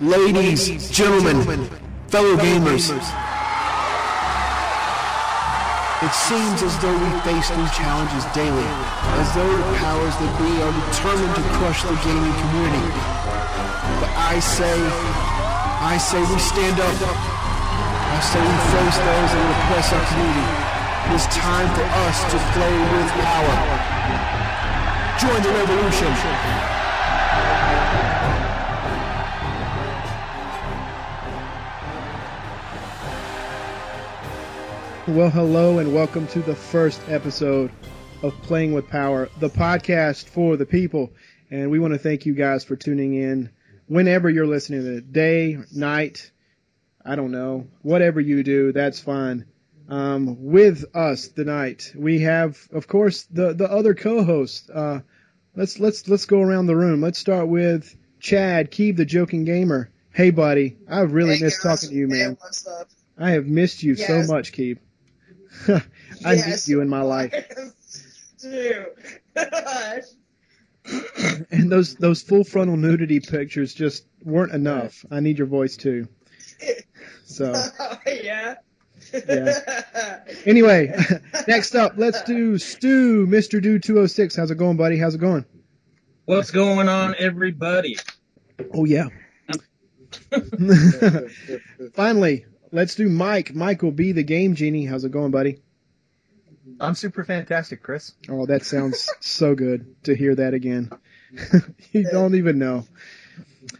ladies, gentlemen, fellow gamers. It seems as though we face new challenges daily, as though the powers that be are determined to crush the gaming community. But I say, I say we stand up. I say we face those that would oppress our community. It is time for us to play with power. Join the revolution. Well, hello, and welcome to the first episode of Playing with Power, the podcast for the people. And we want to thank you guys for tuning in whenever you're listening to it, day, night, I don't know, whatever you do, that's fine. Um, with us tonight, we have, of course, the, the other co-host. Uh, let's, let's, let's go around the room. Let's start with Chad Keeve, the joking gamer. Hey, buddy. I've really Hey, missed guys. talking to you, Hey, man. what's up? I have missed you Yes. so much, Keeve. I Yes. need you in my life. Dude. Gosh. And those those full frontal nudity pictures just weren't enough. I need your voice too. So oh, yeah. Yeah. anyway, next up, let's do Stu, Mr. Dude 206. How's it going, buddy? How's it going? What's going on, everybody? Oh yeah. Finally, let's do Mike. Mike will be the game genie. How's it going, buddy? I'm super fantastic, Chris. Oh, that sounds so good to hear that again. you don't even know.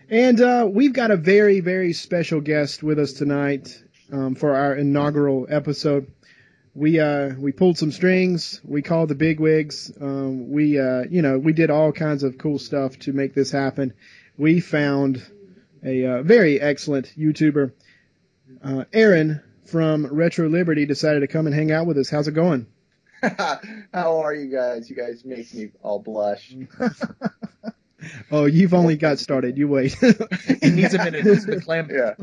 And uh, we've got a very, very special guest with us tonight um, for our inaugural episode. We uh, we pulled some strings. We called the bigwigs. Um, we uh, you know we did all kinds of cool stuff to make this happen. We found a uh, very excellent YouTuber, uh, Aaron from Retro Liberty, decided to come and hang out with us. How's it going? How are you guys? You guys make me all blush. Oh, you've only got started. You wait. It needs a minute. It's the clam. yeah,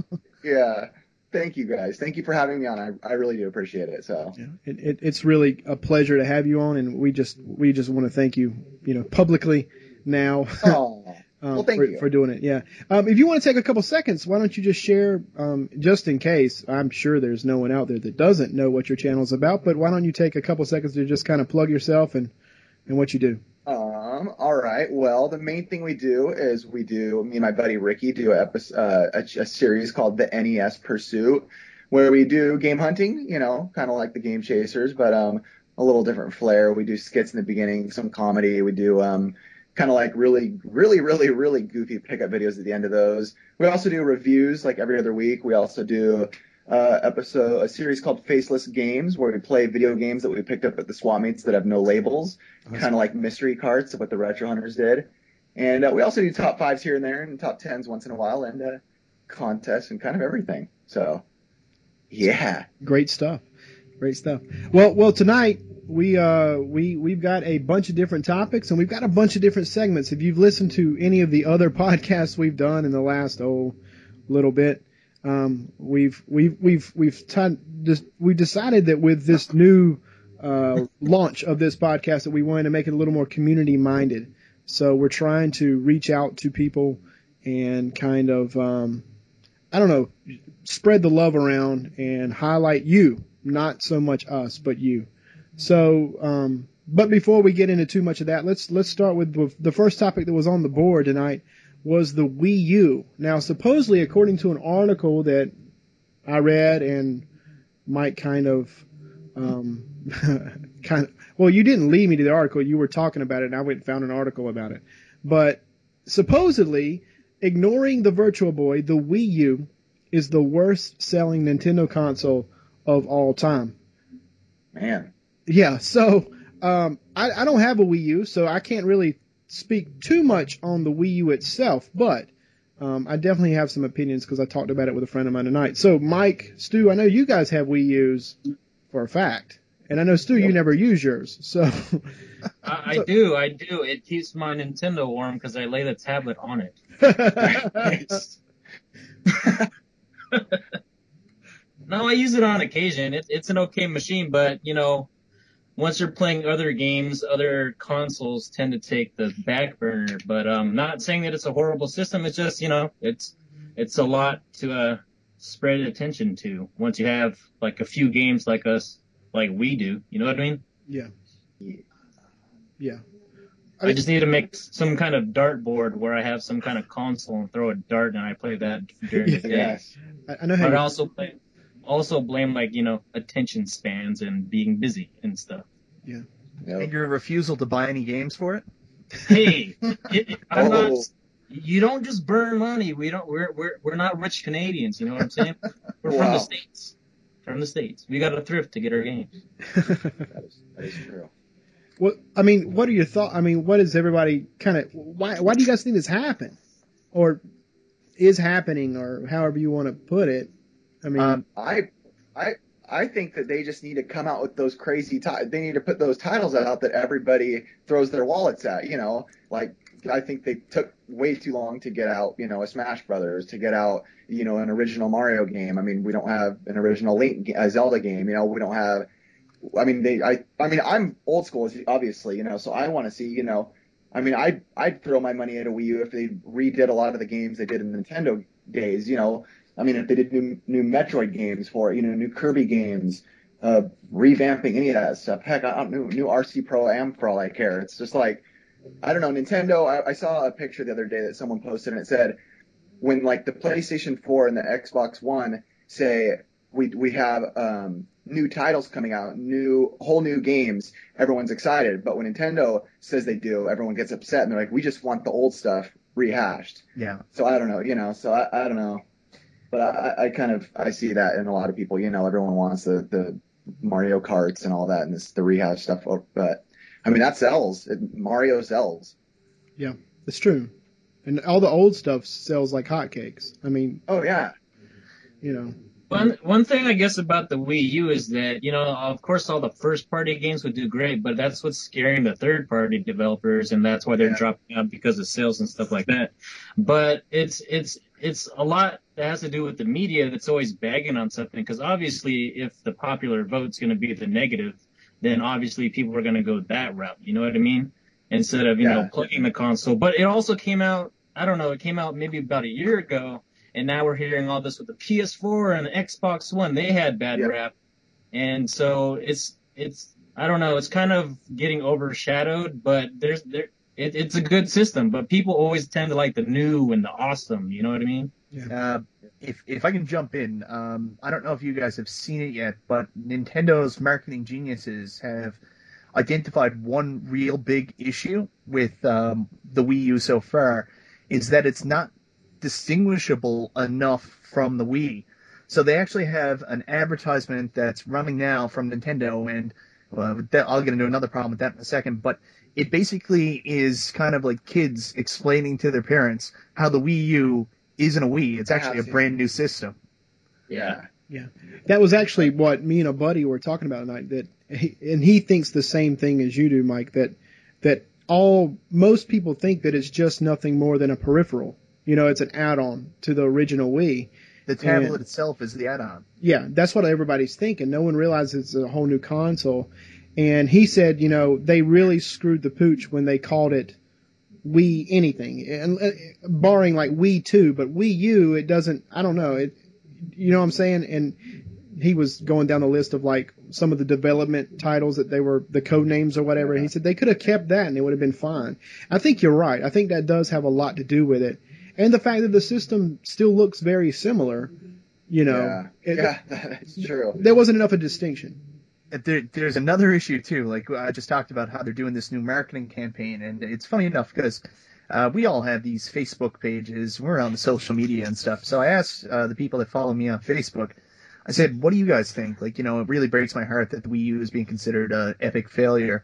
yeah. Thank you guys. Thank you for having me on. I, I really do appreciate it. So Yeah, it, it, it's really a pleasure to have you on, and we just we just want to thank you, you know, publicly now oh, um, well, thank for, you. for doing it. Yeah. Um, if you want to take a couple seconds, why don't you just share, um, just in case I'm sure there's no one out there that doesn't know what your channel is about, but why don't you take a couple seconds to just kind of plug yourself and and what you do? Um, all right. Well, the main thing we do is we do, me and my buddy Ricky do a, episode, uh, a, a series called the NES Pursuit, where we do game hunting, you know, kind of like the Game Chasers, but um, a little different flair. We do skits in the beginning, some comedy. We do um, kind of like really, really, really, really goofy pickup videos at the end of those. We also do reviews like every other week. We also do uh, episode, a series called Faceless Games, where we play video games that we picked up at the swap meets that have no labels, kind of like mystery cards, what the Retro Hunters did. And uh, we also do top fives here and there, and top tens once in a while, and uh, contests and kind of everything. So, yeah. Great stuff. Great stuff. Well, well, tonight we uh we we've got a bunch of different topics and we've got a bunch of different segments. If you've listened to any of the other podcasts we've done in the last oh little bit, um, we've we've we've we've t- just, we decided that with this new uh, launch of this podcast that we wanted to make it a little more community minded. So we're trying to reach out to people and kind of um, I don't know spread the love around and highlight you, not so much us, but you. So, um, but before we get into too much of that, let's let's start with the- first topic that was on the board tonight was the Wii U. Now, supposedly, according to an article that I read and Mike kind of, um, kind of, well, you didn't lead me to the article. You were talking about it, and I went and found an article about it. But supposedly, ignoring the Virtual Boy, the Wii U is the worst selling Nintendo console of all time. Man. Yeah, so um, I, I don't have a Wii U, so I can't really speak too much on the Wii U itself, but um, I definitely have some opinions because I talked about it with a friend of mine tonight. So, Mike, Stu, I know you guys have Wii U's for a fact, and I know Stu, you never use yours. So, I, I do, I do. It keeps my Nintendo warm because I lay the tablet on it. No, I use it on occasion. It, it's an okay machine, but you know, once you're playing other games, other consoles tend to take the back burner. But um, not saying that it's a horrible system. It's just you know, it's it's a lot to uh, spread attention to once you have like a few games like us, like we do. You know what I mean? Yeah. Yeah. I just need to make some kind of dartboard where I have some kind of console and throw a dart and I play that during the day. Yes. I, I know how But you, also play, also blame like you know attention spans and being busy and stuff. Yep. And your refusal to buy any games for it? Hey, it, it- I'm Oh. not. You don't just burn money. We don't. We're we're we're not rich Canadians. You know what I'm saying? We're from the states. From the states. We got to thrift to get our games. That is, that is true. What I mean, what are your thoughts? I mean, what is everybody kind of? Why why do you guys think this happened, or is happening, or however you want to put it? I mean, Um, I, I, I think that they just need to come out with those crazy. Ti- they need to put those titles out that everybody throws their wallets at. You know, like I think they took way too long to get out. You know, a Smash Brothers to get out. You know, an original Mario game. I mean, we don't have an original Link, a Zelda game. You know, we don't have. I mean, they. I. I mean, I'm old school, obviously. You know, so I want to see. You know, I mean, I'd I'd throw my money at a Wii U if they redid a lot of the games they did in the Nintendo days. You know, I mean, if they did new new Metroid games for it, you know, new Kirby games, uh, revamping any of that stuff. Heck, I don't know, new RC Pro Am for all I care. It's just like, I don't know, Nintendo. I, I saw a picture the other day that someone posted and it said, when like the PlayStation 4 and the Xbox One say we we have um, new titles coming out, new whole new games, everyone's excited. But when Nintendo says they do, everyone gets upset and they're like, we just want the old stuff rehashed. Yeah. So I don't know, you know. So I, I don't know, but I, I kind of I see that in a lot of people. You know, everyone wants the the Mario Karts and all that and this the rehash stuff. oh, But I mean that sells. It, Mario sells. Yeah, it's true, and all the old stuff sells like hotcakes. I mean, Oh yeah, you know, One one thing I guess about the Wii U is that you know of course all the first party games would do great, but that's what's scaring the third party developers, and that's why they're Yeah. dropping out because of sales and stuff like that. But it's it's it's a lot that has to do with the media that's always bagging on something because obviously if the popular vote's going to be the negative, then obviously people are going to go that route. You know what I mean? Instead of you Yeah. know plugging the console. But it also came out. I don't know. It came out maybe about a year ago and now we're hearing all this with the PS4 and the Xbox One. They had bad Yep. rap, and so it's it's I don't know. It's kind of getting overshadowed, but there's there it, it's a good system. But people always tend to like the new and the awesome. You know what I mean? Uh, if if I can jump in, um, I don't know if you guys have seen it yet, but Nintendo's marketing geniuses have identified one real big issue with um, the Wii U so far, is that it's not distinguishable enough from the Wii. So they actually have an advertisement that's running now from Nintendo, and uh, I'll get into another problem with that in a second. But it basically is kind of like kids explaining to their parents how the Wii U isn't a Wii; it's actually a brand new system. yeah. Yeah. That was actually what me and a buddy were talking about tonight. That he, and he thinks the same thing as you do, Mike. That that all most people think that it's just nothing more than a peripheral. You know, it's an add-on to the original Wii. The tablet Yeah. itself is the add-on. Yeah, that's what everybody's thinking. No one realizes it's a whole new console. And he said, you know, they really screwed the pooch when they called it Wii anything, and uh, barring like Wii Two, but Wii U, it doesn't. I don't know. It, you know what I'm saying? And he was going down the list of like some of the development titles that they were the code names or whatever. And he said they could have kept that and it would have been fine. I think you're right. I think that does have a lot to do with it, and the fact that the system still looks very similar. You know, yeah, It- yeah, that's true. there wasn't enough of a distinction. There, there's another issue too. Like I just talked about how they're doing this new marketing campaign, and it's funny enough because uh, we all have these Facebook pages. We're on the social media and stuff. So I asked uh, the people that follow me on Facebook. I said, "What do you guys think?" Like, you know, it really breaks my heart that the Wii U is being considered an epic failure.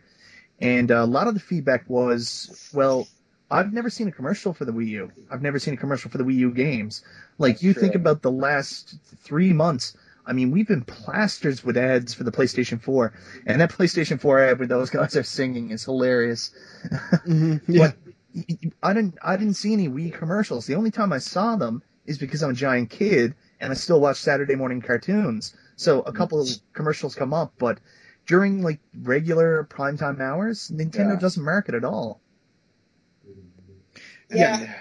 And uh, a lot of the feedback was, "Well, I've never seen a commercial for the Wii U. I've never seen a commercial for the Wii U games. Like, That's you true. think about the last three months." I mean, we've been plasters with ads for the PlayStation 4, and that PlayStation 4 ad where those guys are singing is hilarious. Mm-hmm. Yeah. But I didn't, I didn't see any Wii commercials. The only time I saw them is because I'm a giant kid and I still watch Saturday morning cartoons. So a couple of commercials come up, but during like regular primetime hours, Nintendo Yeah. doesn't market at all. Yeah.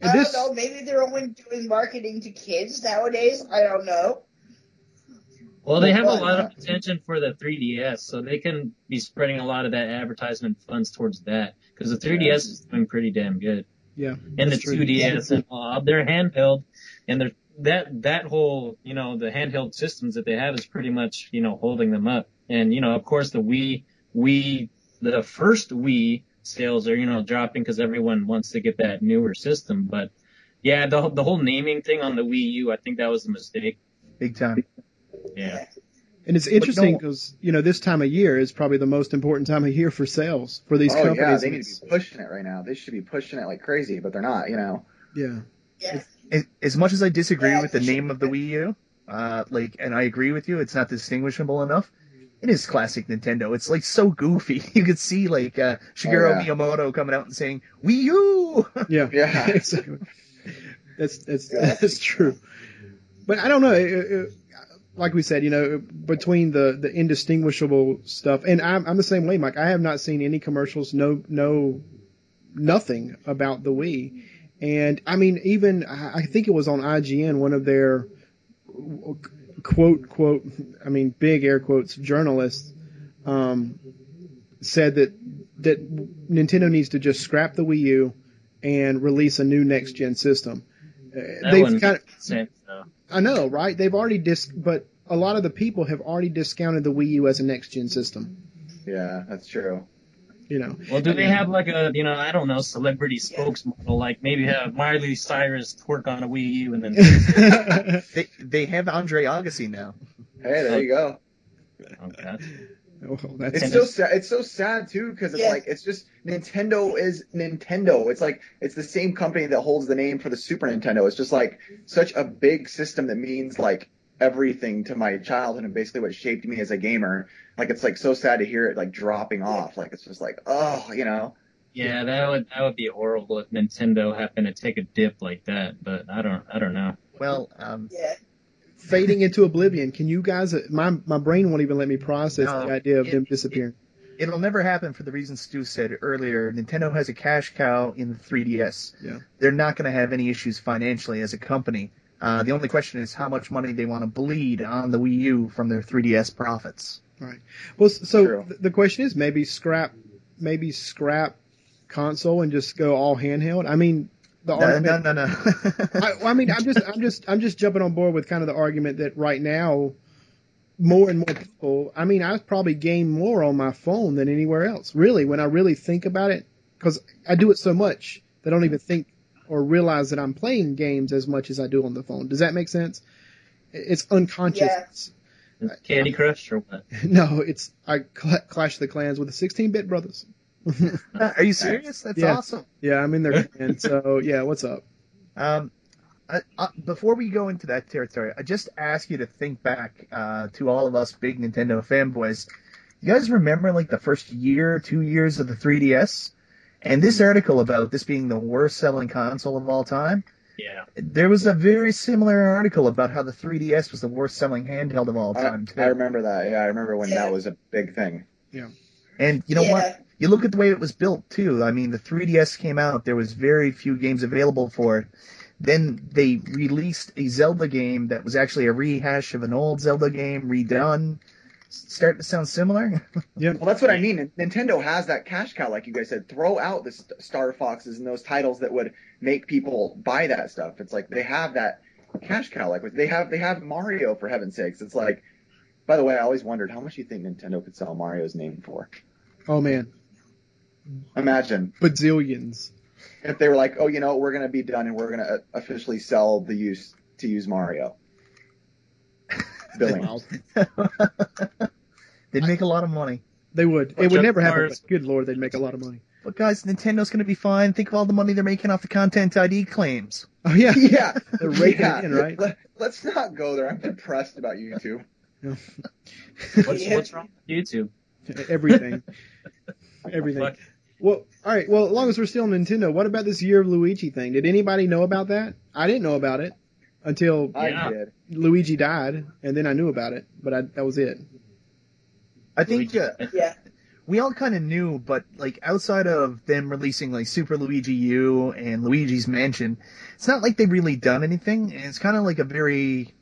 And I this, don't know. Maybe they're only doing marketing to kids nowadays. I don't know. Well, they have a lot of attention for the 3DS, so they can be spreading a lot of that advertisement funds towards that because the 3DS is doing pretty damn good, yeah, and the 2DS and uh, they're handheld, and they're that that whole you know the handheld systems that they have is pretty much you know holding them up, and you know of course the Wii Wii the first Wii sales are you know dropping because everyone wants to get that newer system, but yeah the the whole naming thing on the Wii U I think that was a mistake. Big time. Yeah. and it's interesting because you know this time of year is probably the most important time of year for sales for these oh companies. yeah, they need to be pushing it right now. They should be pushing it like crazy, but they're not. You know. yeah, Yeah. As- As much as I disagree Yeah, with the name of the Wii U, uh, like, and I agree with you, it's not distinguishable enough. It is classic Nintendo. It's like so goofy. You could see like uh, Shigeru Oh, yeah. Miyamoto coming out and saying Wii U. yeah, Yeah. exactly. That's that's that's true. But I don't know. It, it, like we said, you know, between the the indistinguishable stuff, and I'm I'm the same way, Mike. I have not seen any commercials, no no nothing about the Wii. And I mean, even I think it was on IGN, one of their quote quote, I mean, big air quotes journalists um, said that that Nintendo needs to just scrap the Wii U and release a new next gen system. Uh, That they've kind of, sense though. I know, right? They've already dis, but a lot of the people have already discounted the Wii U as a next gen system. Yeah, that's true. You know, Well, do they have like a, you know, I don't know, celebrity spokesmodel, like maybe have Miley Cyrus twerk on a Wii U and then They they have Andre Agassi now. Hey, there you go. oh, well, that's It's so sad. It's so sad too because it's Yeah. like it's just Nintendo is Nintendo. It's like it's the same company that holds the name for the Super Nintendo. It's just like such a big system that means like everything to my childhood and basically what shaped me as a gamer. Like it's like so sad to hear it like dropping off. Like it's just like oh, you know. Yeah, that would that would be horrible if Nintendo happened to take a dip like that. But I don't I don't know. Well, um, Yeah. fading into oblivion. Can you guys? My my brain won't even let me process No, the idea of it- them disappearing. it'll never happen for the reasons Stu said earlier. Nintendo has a cash cow in the 3DS. Yeah. They're not going to have any issues financially as a company. Uh, the only question is how much money they want to bleed on the Wii U from their 3DS profits. Right. Well, so True. the question is maybe scrap, maybe scrap console and just go all handheld. I mean, the No, argument. no, no, no. I, I mean, I'm just, I'm just, I'm just jumping on board with kind of the argument that right now, more and more people. I mean, I probably game more on my phone than anywhere else. Really, when I really think about it, because I do it so much that I don't even think or realize that I'm playing games as much as I do on the phone. Does that make sense? It's unconscious. Candy Crush or what? No, it's I clash the clans with the 16-bit brothers. Are you serious? That's Yeah. awesome. Yeah, I'm in their clan. So yeah, what's up? Um, I, I, before we go into that territory, I just ask you to think back uh, to all of us big Nintendo fanboys. You guys remember like the first year, two years of the 3DS? And this article about this being the worst selling console of all time, Yeah. there was a very similar article about how the 3DS was the worst selling handheld of all I, time too. I remember that. Yeah, I remember when Yeah. that was a big thing. Yeah. And you know yeah. what? You look at the way it was built too. I mean, the 3DS came out. There was very few games available for it. Then they released a Zelda game that was actually a rehash of an old Zelda game redone. Starting to sound similar. yeah. Well, that's what I mean. Nintendo has that cash cow, like you guys said. Throw out the Star Foxes and those titles that would make people buy that stuff. It's like they have that cash cow. Like they have they have Mario for heaven's sakes. It's like. By the way, I always wondered how much you think Nintendo could sell Mario's name for. Oh man, Imagine bazillions. if they were like, "Oh, you know, we're gonna be done and we're gonna uh, officially sell the use to use Mario." Billing. They'd make a lot of money. They would. It would never happen. But good lord, they'd make a lot of money. But guys, Nintendo's going to be fine. Think of all the money they're making off the Content ID claims. Oh yeah, yeah, They're raking yeah. in, right? Let, let's not go there. I'm depressed about YouTube. What's, Yeah. what's wrong with YouTube? everything, everything. Fuck. Well, all right. Well, as long as we're still on Nintendo, what about this year of Luigi thing? Did anybody know about that? I didn't know about it until I Yeah. did. Luigi died, and then I knew about it. But I, that was it. I think uh, Yeah. we all kind of knew, but like outside of them releasing like Super Luigi U and Luigi's Mansion, it's not like they've really done anything. And it's kind of like a very,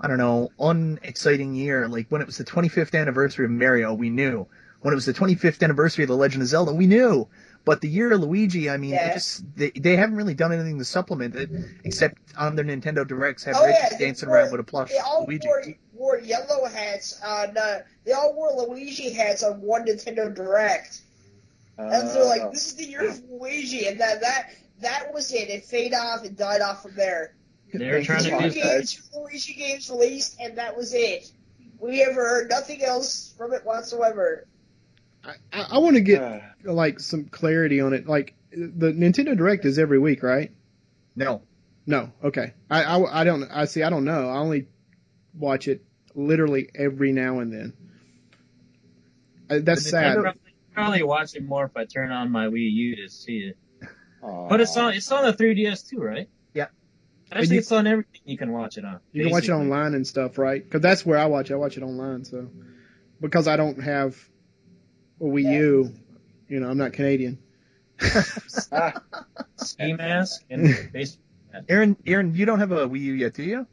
I don't know, unexciting year. Like when it was the 25th anniversary of Mario, we knew. When it was the 25th anniversary of The Legend of Zelda, we knew. But the year of Luigi, I mean, Yeah. it just they, they haven't really done anything to supplement it, except on their Nintendo Directs have Oh, Reggie yeah, dancing wore- around with a plush They all Luigi. wore, wore yellow hats on. Uh, they all wore Luigi hats on one Nintendo Direct, and they're Uh, like, "This is the year of Luigi," and that that that was it. It faded off and died off from there. They're Thank trying you, to Two Mark. do games, two Luigi games released, and that was it. We ever heard nothing else from it whatsoever. I, I, I want to get uh, like some clarity on it. Like the Nintendo Direct is every week, right? No, No. Okay. I, I, I don't. I see. I don't know. I only watch it literally every now and then. Uh, That's The sad. Probably, probably watch it more if I turn on my Wii U to see it. aw. But it's on it's on the 3DS too, right? Yeah. Actually, you- it's on everything you can watch it on. You can watch it online and stuff, right? Because that's where I watch. it. I watch it online. So because I don't have a Wii U, you know, I'm not Canadian. Ski mask and base. Aaron, Aaron, you don't have a Wii U yet, do you?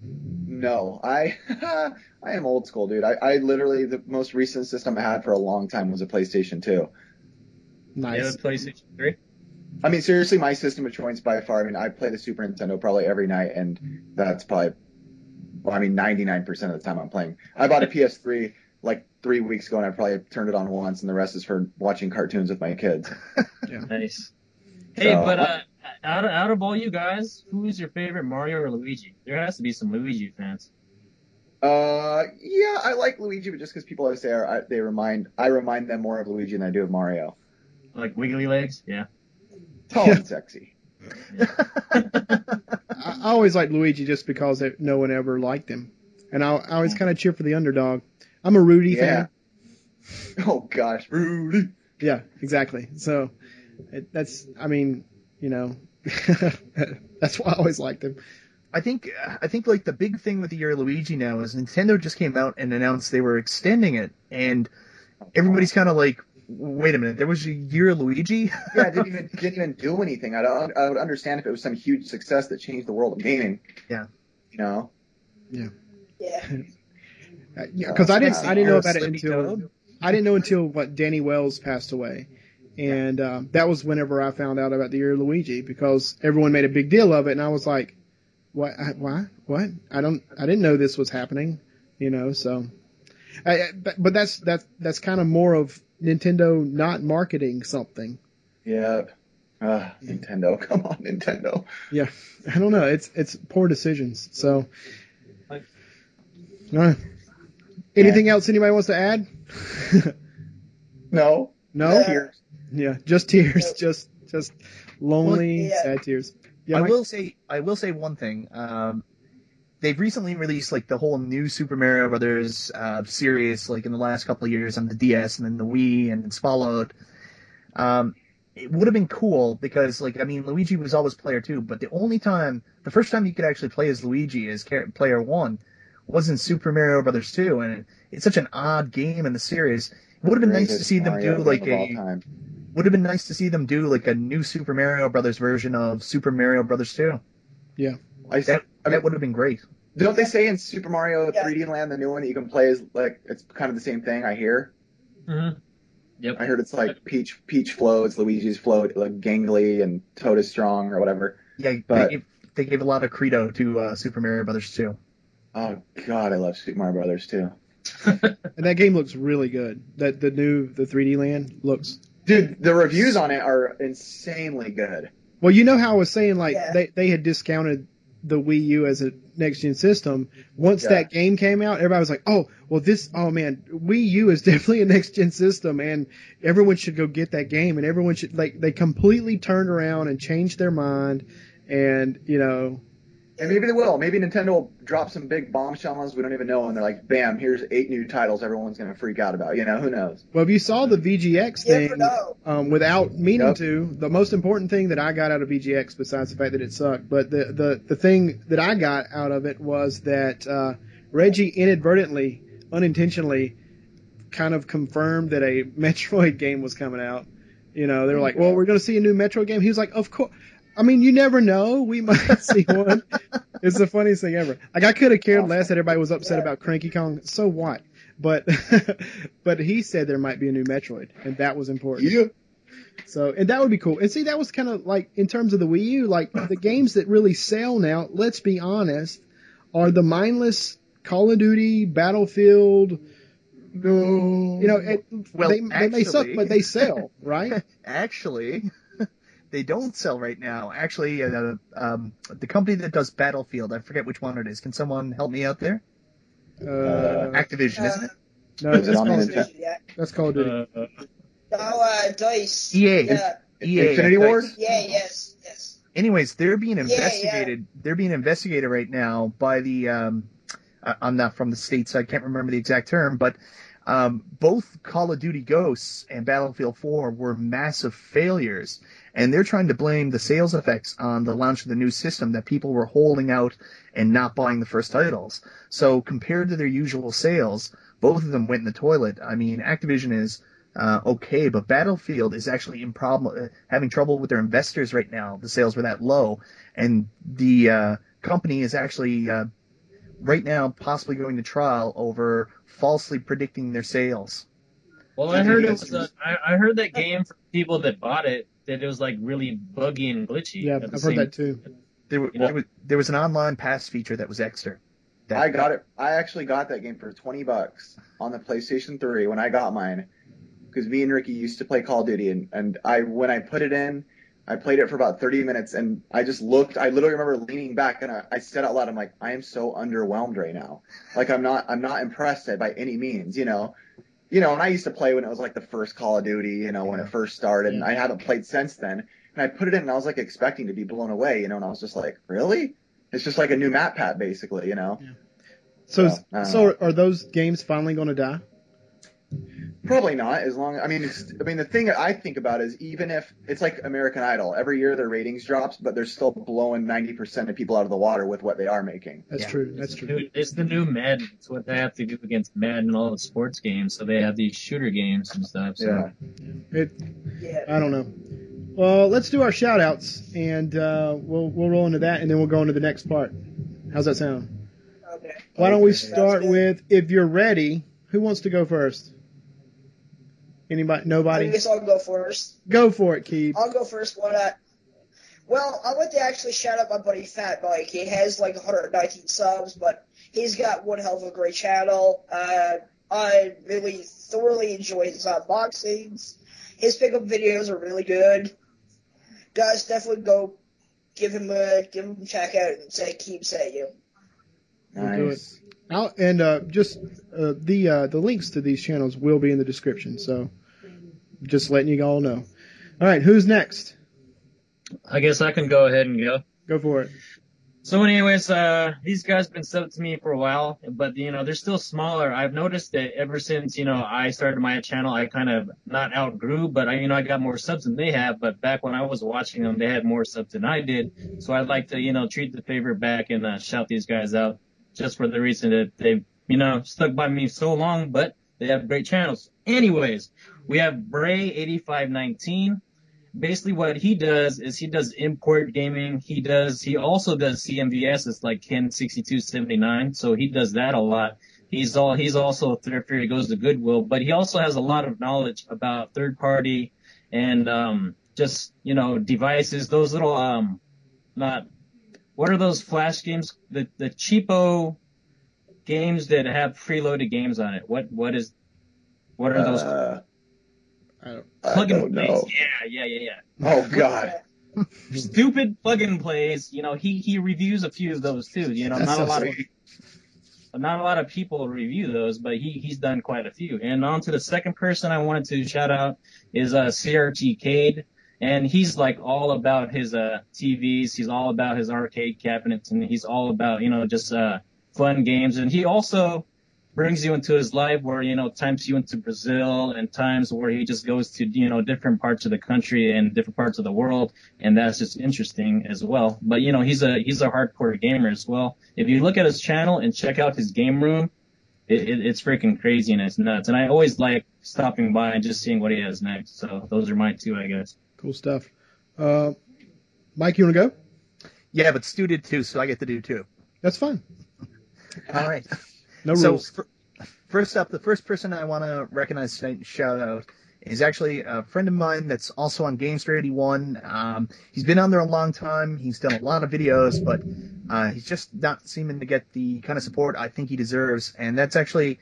no, I I am old school, dude. I, I literally the most recent system I had for a long time was a PlayStation 2. You have Nice. a PlayStation 3? I mean, seriously, my system of choice by far. I mean, I play the Super Nintendo probably every night, and that's probably, well, I mean, 99% of the time I'm playing. I bought a PS3 like three weeks ago, and I probably turned it on once, and the rest is for watching cartoons with my kids. Nice. Hey, So, but uh, out of out of all you guys, who is your favorite Mario or Luigi? There has to be some Luigi fans. Uh, yeah, I like Luigi, but just because people always say I, they remind, I remind them more of Luigi than I do of Mario. Like Wiggly Legs? Yeah. Tall Yeah. and sexy. I, I always liked Luigi just because it, no one ever liked him, and I, I always kind of cheer for the underdog. I'm a Rudy Yeah. fan. Oh gosh, Rudy. Yeah, exactly. So it, that's, I mean, you know, that's why I always liked him. I think I think like the big thing with the year Luigi now is Nintendo just came out and announced they were extending it, and everybody's kind of like, wait a minute, there was a year of Luigi. Yeah, it didn't even didn't even do anything. I don't. I would understand if it was some huge success that changed the world of gaming. Yeah. You know. Yeah. Yeah. Because I didn't, I didn't know about it until Toad? I didn't know until what Danny Wells passed away, and um, that was whenever I found out about the year of Luigi because everyone made a big deal of it, and I was like, "What? I- Why? What? I don't. I didn't know this was happening." You know. So, I, I- but, but that's that's that's kind of more of Nintendo not marketing something. Yeah. Uh, Nintendo, come on, Nintendo. Yeah, I don't know. It's it's poor decisions. So, Like- Uh, anything else anybody wants to add? No. no. Yeah. Tears. Yeah, just tears, just just lonely, Well, yeah. sad tears. Yeah, I Mike? will say I will say one thing. Um, they've recently released like the whole new Super Mario Brothers uh, series, like in the last couple of years on the DS and then the Wii, and it's followed. Um, it would have been cool because, like, I mean, Luigi was always player two, but the only time, the first time you could actually play as Luigi as player one was in Super Mario Brothers two, and it's such an odd game in the series. It would have been nice to Greatest see them Mario do like game of all a would have been nice to see them do like a new Super Mario Brothers version of Super Mario Brothers 2. I, That I mean, that would have been great. don't they say in Super Mario Yeah. 3D Land, the new one that you can play is like it's kind of the same thing? I hear. Mm-hmm. Yep. I heard it's like Peach Peach floats, Luigi's float, like gangly, and Toad is strong or whatever. Yeah, But- they, gave, they gave a lot of credo to uh, Super Mario Brothers 2. Oh God, I love Super Mario Brothers too. and that game looks really good. That the new the 3D land looks. Dude, the reviews on it are insanely good. Well, you know how I was saying like Yeah. they they had discounted the Wii U as a next gen system. Once Yeah. that game came out, everybody was like, "Oh, well, this oh man, Wii U is definitely a next gen system, and everyone should go get that game." And everyone should like they completely turned around and changed their mind, and you know, And maybe they will. Maybe Nintendo will drop some big bombshells we don't even know, and they're like, "Bam! Here's eight new titles everyone's gonna freak out about." You know, who knows? well, if you saw the VGX thing, um, without meaning Yep. to, the most important thing that I got out of VGX, besides the fact that it sucked, but the the the thing that I got out of it was that uh, Reggie inadvertently, unintentionally, kind of confirmed that a Metroid game was coming out. You know, they were like, "Well, we're going to see a new Metroid game." He was like, "Of course." I mean, you never know. We might see one. it's the funniest thing ever. Like I could have cared less that everybody was upset about Cranky Kong. So what? But but he said there might be a new Metroid, and that was important. Yeah. So and that would be cool. And see, that was kind of like in terms of the Wii U, like the games that really sell now. Let's be honest, are the mindless Call of Duty, Battlefield. No. You know, it, Well, they, they may suck, but they sell, right? Actually, they don't sell right now. Actually, uh, um, the company that does Battlefield, I forget which one it is. Can someone help me out there? Uh, Activision, isn't it? no, Is that's it on called, Nintendo? Yeah. that's Call of Duty. Uh, No, uh, Dice. EA. Yeah. EA. Infinity Like- Ward? Yeah, yes, yes. anyways, they're being yeah. investigated. They're being investigated right now by the. Um, I- I'm not from the states, so I can't remember the exact term, but um, both Call of Duty Ghosts and Battlefield 4 were massive failures, and they're trying to blame the sales effects on the launch of the new system that people were holding out and not buying the first titles. So compared to their usual sales, both of them went in the toilet. I mean, Activision is uh, okay, but Battlefield is actually in problem, uh, having trouble with their investors right now. The sales were that low, and the uh, company is actually uh, right now possibly going to trial over falsely predicting their sales. well, I heard it was. A, I, I heard that game for people that bought it that it was like really buggy and glitchy. yeah, at the I've heard same- that too. There, were, You know- there, was, there was an online pass feature that was extra. That, I got it. I actually got that game for 20 bucks on the PlayStation 3 when I got mine. Because me and Ricky used to play Call of Duty, and, and I when I put it in, I played it for about 30 minutes, and I just looked. I literally remember leaning back, and I, I said out loud, "I'm like, I am so underwhelmed right now. Like I'm not, I'm not impressed by any means, you know." You know, and I used to play when it was like the first Call of Duty, you know, when it first started, and I haven't played since then. And I put it in, and I was like expecting to be blown away, you know, and I was just like, really? It's just like a new map pat, basically, you know. Yeah. So, Well, I don't so are those games finally going to die? Probably not. As long, I mean, it's, I mean, the thing that I think about is even if it's like American Idol, every year their ratings drops, but they're still blowing ninety percent of people out of the water with what they are making. That's Yeah. true. That's It's true. the new- It's the new Madden. It's what they have to do against Madden and all the sports games. So they have these shooter games and stuff. So. Yeah. It, Yeah. I don't know. Well, let's do our shout outs and uh, we'll we'll roll into that and then we'll go into the next part. How's that sound? Okay. Why don't we start with if you're ready? Who wants to go first? Anybody? Nobody? I guess I'll go first. Go for it, Keith. I'll go first. What? Uh, well, I want to actually shout out my buddy Fat Mike. He has like 119 subs, but he's got one hell of a great channel. Uh, I really thoroughly enjoy his unboxings. His pickup videos are really good. Guys, definitely go give him a give him a check out and say keep saying you. We'll do Nice. I'll, and uh, just uh, the uh, the links to these channels will be in the description. So just letting you all know. All right, who's next? I guess I can go ahead and go. Go for it. So anyways, uh, these guys have been subbed to me for a while, but you know, they're still smaller. I've noticed that ever since, you know, I started my channel, I kind of not outgrew, but I, you know, I got more subs than they have, but back when I was watching them, they had more subs than I did. So I'd like to, you know, treat the favor back and, uh, shout these guys out just for the reason that they've, you know, stuck by me so long, but they have great channels. Anyways, we have Bray8519 basically what he does is he does import gaming. He does, he also does CMVS. It's like Ken 6279. So he does that a lot. He's all, he's also a thrifter. He goes to Goodwill, but he also has a lot of knowledge about third party and, um, just, you know, devices, those little, um, not, what are those flash games? The, the cheapo games that have preloaded games on it. What, what is, what are those? Uh, I don't, plug and don't plays. know. Yeah, yeah, yeah, yeah Oh God. stupid plug and plays. You know, he he reviews a few of those too. You know, That's not so a lot of not a lot of people review those, but he he's done quite a few. And on to the second person I wanted to shout out is uh CRT Cade. And he's like all about his uh TVs. He's all about his arcade cabinets, and he's all about you know just uh fun games. And he also brings you into his life where you know times you into Brazil and times where he just goes to you know different parts of the country and different parts of the world, and that's just interesting as well. But you know he's a he's a hardcore gamer as well. If you look at his channel and check out his game room, it, it, it's freaking crazy and it's nuts. And I always like stopping by and just seeing what he has next. So those are my two, I guess. Cool stuff. Uh, Mike, you want to go? Yeah, but Stu did too, so I get to do two. That's fine. All right. No so rules. fir- first up, the first person I want to recognize tonight and shout out is actually a friend of mine that's also on Gamester 81. Um, he's been on there a long time. He's done a lot of videos, but uh, he's just not seeming to get the kind of support I think he deserves. And that's actually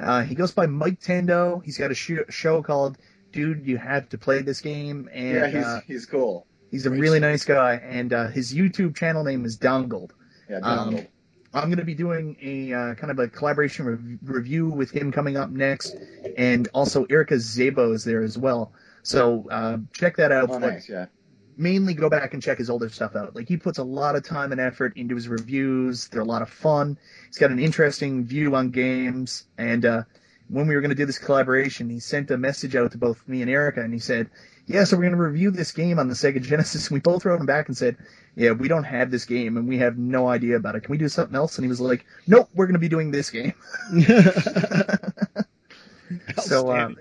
uh, he goes by Mike Tando. He's got a sh- show called "Dude, You Have to Play This Game," and yeah, he's uh, he's cool. he's a really nice guy. And uh, his YouTube channel name is Dongled. Yeah, Um, Donald. I'm going to be doing a uh, kind of a collaboration rev- review with him coming up next, and also Erica Zabo is there as well. So uh, check that out. oh, nice. Yeah. Mainly go back and check his older stuff out. Like he puts a lot of time and effort into his reviews. They're a lot of fun. He's got an interesting view on games. And uh, when we were going to do this collaboration, he sent a message out to both me and Erica, and he said, "Yeah, so we're going to review this game on the Sega Genesis." And we both wrote him back and said, "Yeah, we don't have this game, and we have no idea about it. Can we do something else?" And he was like, "Nope, we're going to be doing this game." so um,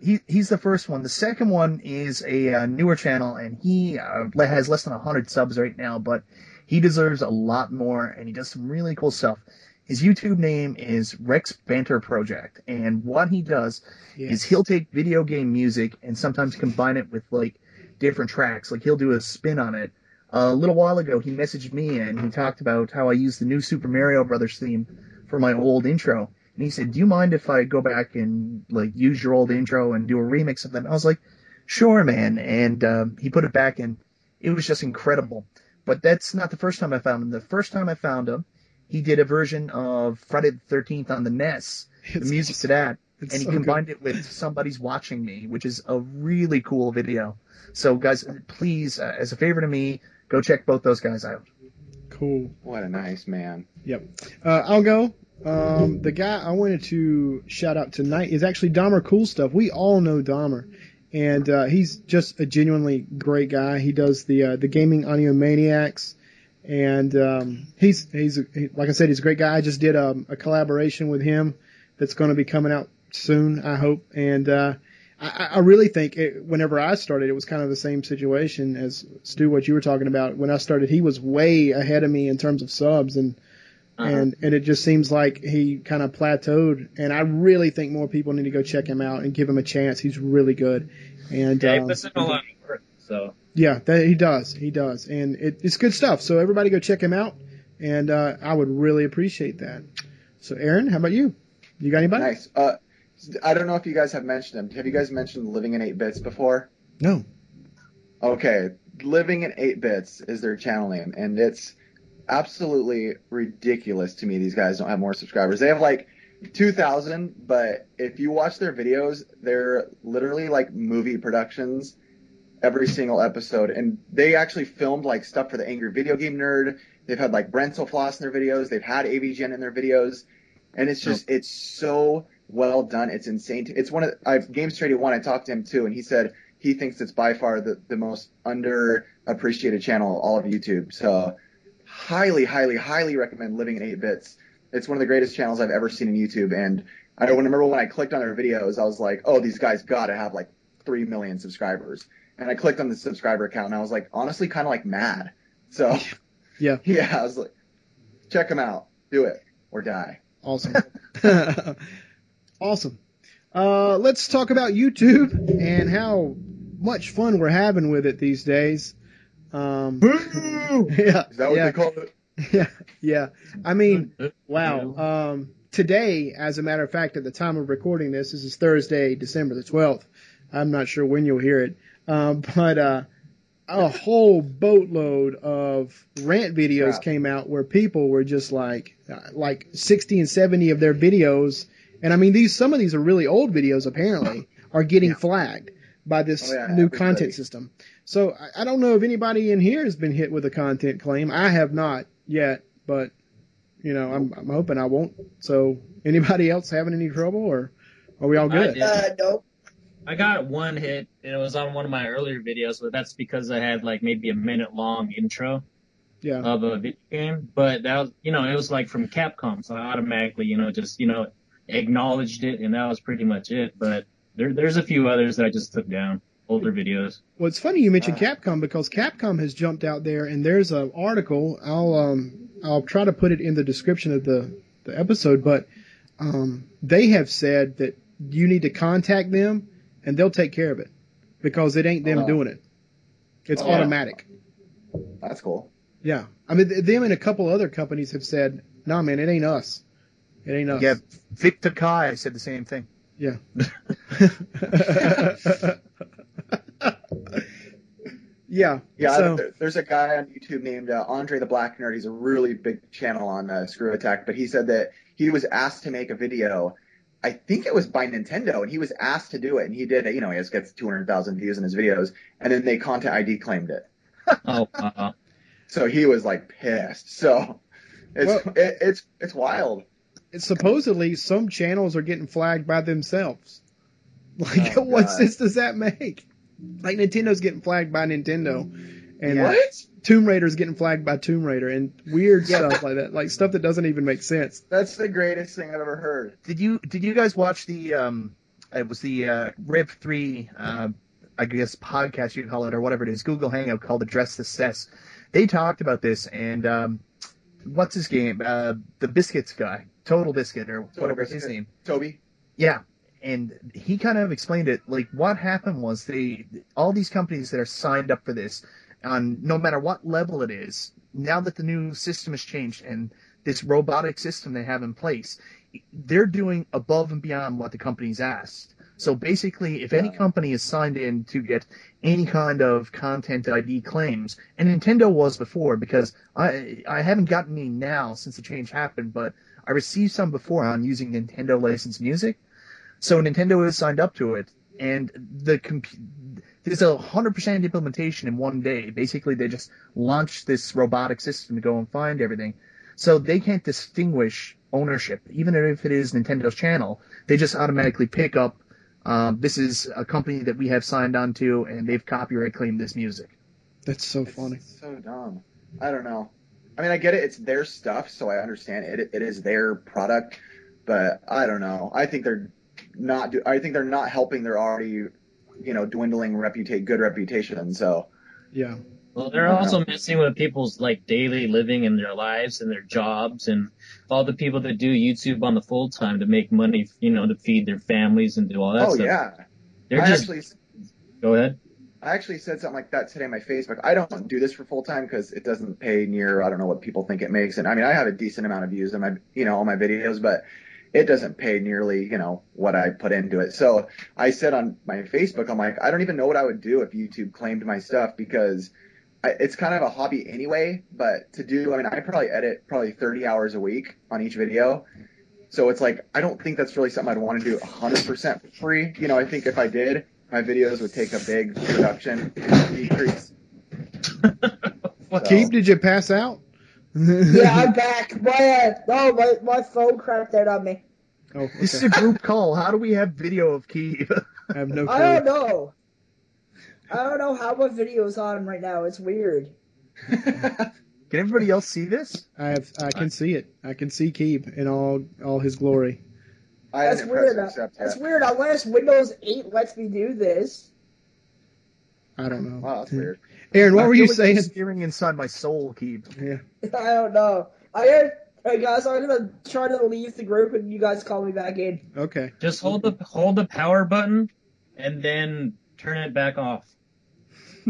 he he's the first one. The second one is a uh, newer channel, and he uh, has less than hundred subs right now, but he deserves a lot more, and he does some really cool stuff. His YouTube name is Rex Banter Project, and what he does is he'll take video game music and sometimes combine it with like different tracks. Like he'll do a spin on it. a little while ago, he messaged me and he talked about how I used the new Super Mario Brothers theme for my old intro. And he said, "Do you mind if I go back and like use your old intro and do a remix of that?" And I was like, "Sure, man." And um, he put it back, and it was just incredible. But that's not the first time I found him. The first time I found him, he did a version of Friday the Thirteenth on the NES, the It's music to that, It's and he so good. combined it with somebody's watching me, which is a really cool video. So, guys, please, uh, as a favor to me, go check both those guys out. Cool. What a nice man. Yep. Uh, I'll go. Um, the guy I wanted to shout out tonight is actually Dahmer Cool Stuff. We all know Dahmer, and uh, he's just a genuinely great guy. He does the uh, the gaming audio maniacs, and um, he's he's he, like I said, he's a great guy. I just did um, a collaboration with him that's going to be coming out soon, I hope. And uh, I, I really think it, whenever I started, it was kind of the same situation as Stu, what you were talking about. When I started, he was way ahead of me in terms of subs and Uh-huh. and and it just seems like he kind of plateaued. And I really think more people need to go check him out and give him a chance. He's really good. And Yeah, he um, puts in a lot of work. So yeah, that, he does. He does, and it, it's good stuff. So everybody go check him out, and uh, I would really appreciate that. So Aaron, how about you? You got anybody? Nice. Uh, I don't know if you guys have mentioned him. Have you guys mentioned Living in 8 Bits before? No. Okay, Living in 8 Bits is their channel name, and it's absolutely ridiculous to me. These guys don't have more subscribers. They have like 2,000, but if you watch their videos, they're literally like movie productions every single episode. And they actually filmed like stuff for the Angry Video Game Nerd. They've had like Brentalfloss in their videos. They've had AVGN in their videos. And it's just, it's so well done. It's insane. It's one of, I've Gamester 81. I talked to him too, and he said he thinks it's by far the, the most underappreciated channel all of YouTube. So highly, highly, highly recommend Living in 8 Bits. It's one of the greatest channels I've ever seen in YouTube. And I don't remember when I clicked on their videos, I was like, oh, these guys gotta have like 3 million subscribers. And I clicked on the subscriber account, and I was like, honestly, kind of like mad. So Yeah. yeah, I was like, check them out. Do it or die. Awesome. awesome. Uh, let's talk about YouTube and how much fun we're having with it these days. Um, yeah, Is that what yeah, they call it? yeah, yeah. I mean, wow. Um, today, as a matter of fact, at the time of recording this, this is Thursday, December the 12th. I'm not sure when you'll hear it. Um, but, uh, a whole boatload of rant videos Crap. came out where people were just like, uh, like 60 and 70 of their videos. And I mean, these, some of these are really old videos apparently are getting flagged by this Oh, yeah, new everybody. content system. So I, I don't know if anybody in here has been hit with a content claim. I have not yet, but you know, I'm, I'm hoping I won't. So anybody else having any trouble or are we all good? did. Uh, no. I got one hit, and it was on one of my earlier videos, but that's because I had like maybe a minute long intro Yeah. of a video game. But that was, you know, it was like from Capcom, so I automatically, you know, just, you know, acknowledged it, and that was pretty much it. But there, there's a few others that I just took down, older videos. Well, it's funny you mentioned Capcom because Capcom has jumped out there, and there's an article. I'll um I'll try to put it in the description of the the episode, but um they have said that you need to contact them and they'll take care of it because it ain't them Oh. doing it. It's Oh, yeah. automatic. That's cool. Yeah, I mean th- them and a couple other companies have said, "Nah, man, it ain't us. It ain't us." Yeah, Vic Kai said the same thing. Yeah. yeah. Yeah, So, there- there's a guy on YouTube named uh, Andre the Black Nerd. He's a really big channel on uh, Screw Attack, but he said that he was asked to make a video. I think it was by Nintendo, and he was asked to do it, and he did it. You know, he has gets 200,000 views in his videos, and then they Content ID claimed it. Oh, wow. So he was like pissed. So it's Well- it, it's it's wild. supposedly some channels are getting flagged by themselves. Like, Oh, what God. sense does that make? Like Nintendo's getting flagged by Nintendo, and What? Tomb Raider's getting flagged by Tomb Raider, and weird stuff like that, like stuff that doesn't even make sense. That's the greatest thing I've ever heard. Did you did you guys watch the um it was the uh, Rev three uh, I guess podcast you call it or whatever it is Google Hangout called Address the Cess. They talked about this and um what's his game uh the Biscuits guy Total Biscuit or whatever his Biscuit. name Toby. yeah and he kind of explained it like what happened was they all these companies that are signed up for this on no matter what level it is now that the new system has changed and this robotic system they have in place they're doing above and beyond what the company's asked. So basically if any company is signed in to get any kind of content id claims and nintendo was before because i i haven't gotten any now since the change happened but i received some before on using nintendo licensed music. So Nintendo is signed up to it, and the comp- there's a hundred percent implementation in one day. Basically, they just launch this robotic system to go and find everything, so they can't distinguish ownership, even if it is Nintendo's channel. They just automatically pick up. Um, this is a company that we have signed on to, and they've copyright claimed this music. That's so It's funny. So dumb. I don't know. I mean, I get it. It's their stuff, so I understand it. It is their product, but I don't know. I think they're not. Do, I think they're not helping their already, you know, dwindling reputation, good reputation. So Yeah. Well, they're I don't also messing with people's like daily living and their lives and their jobs and all the people that do YouTube on the full time to make money, you know, to feed their families and do all that oh stuff. yeah, They're I just actually, go ahead. I actually said something like that today on my Facebook. I don't do this for full time because it doesn't pay near. I don't know what people think it makes, and I mean, I have a decent amount of views on my, you know, all my videos, but it doesn't pay nearly, you know, what I put into it. So I said on my Facebook, I'm like, I don't even know what I would do if YouTube claimed my stuff because I, it's kind of a hobby anyway. But to do, I mean, I probably edit probably 30 hours a week on each video. So it's like, I don't think that's really something I'd want to do 100% free. You know, I think if I did, my videos would take a big production decrease. So- Keith, did you pass out? Yeah, I'm back. My uh, no, my my phone crapped out on me. Oh, This is a group call. How do we have video of Keith? I have no I don't know. I don't know how my video's on right now. It's weird. Can everybody else see this? I have. I can see it. I can see Keith in all all his glory. I That's didn't press weird. That's yet. weird. Unless Windows 8 lets me do this. I don't know. Wow, that's weird. Aaron, what I were feel you like saying? you're Steering inside my soul, Keith. Yeah. I don't know. I gotta, hey guys, I'm gonna try to leave the group and you guys call me back in. Okay. Just hold the hold the power button and then turn it back off.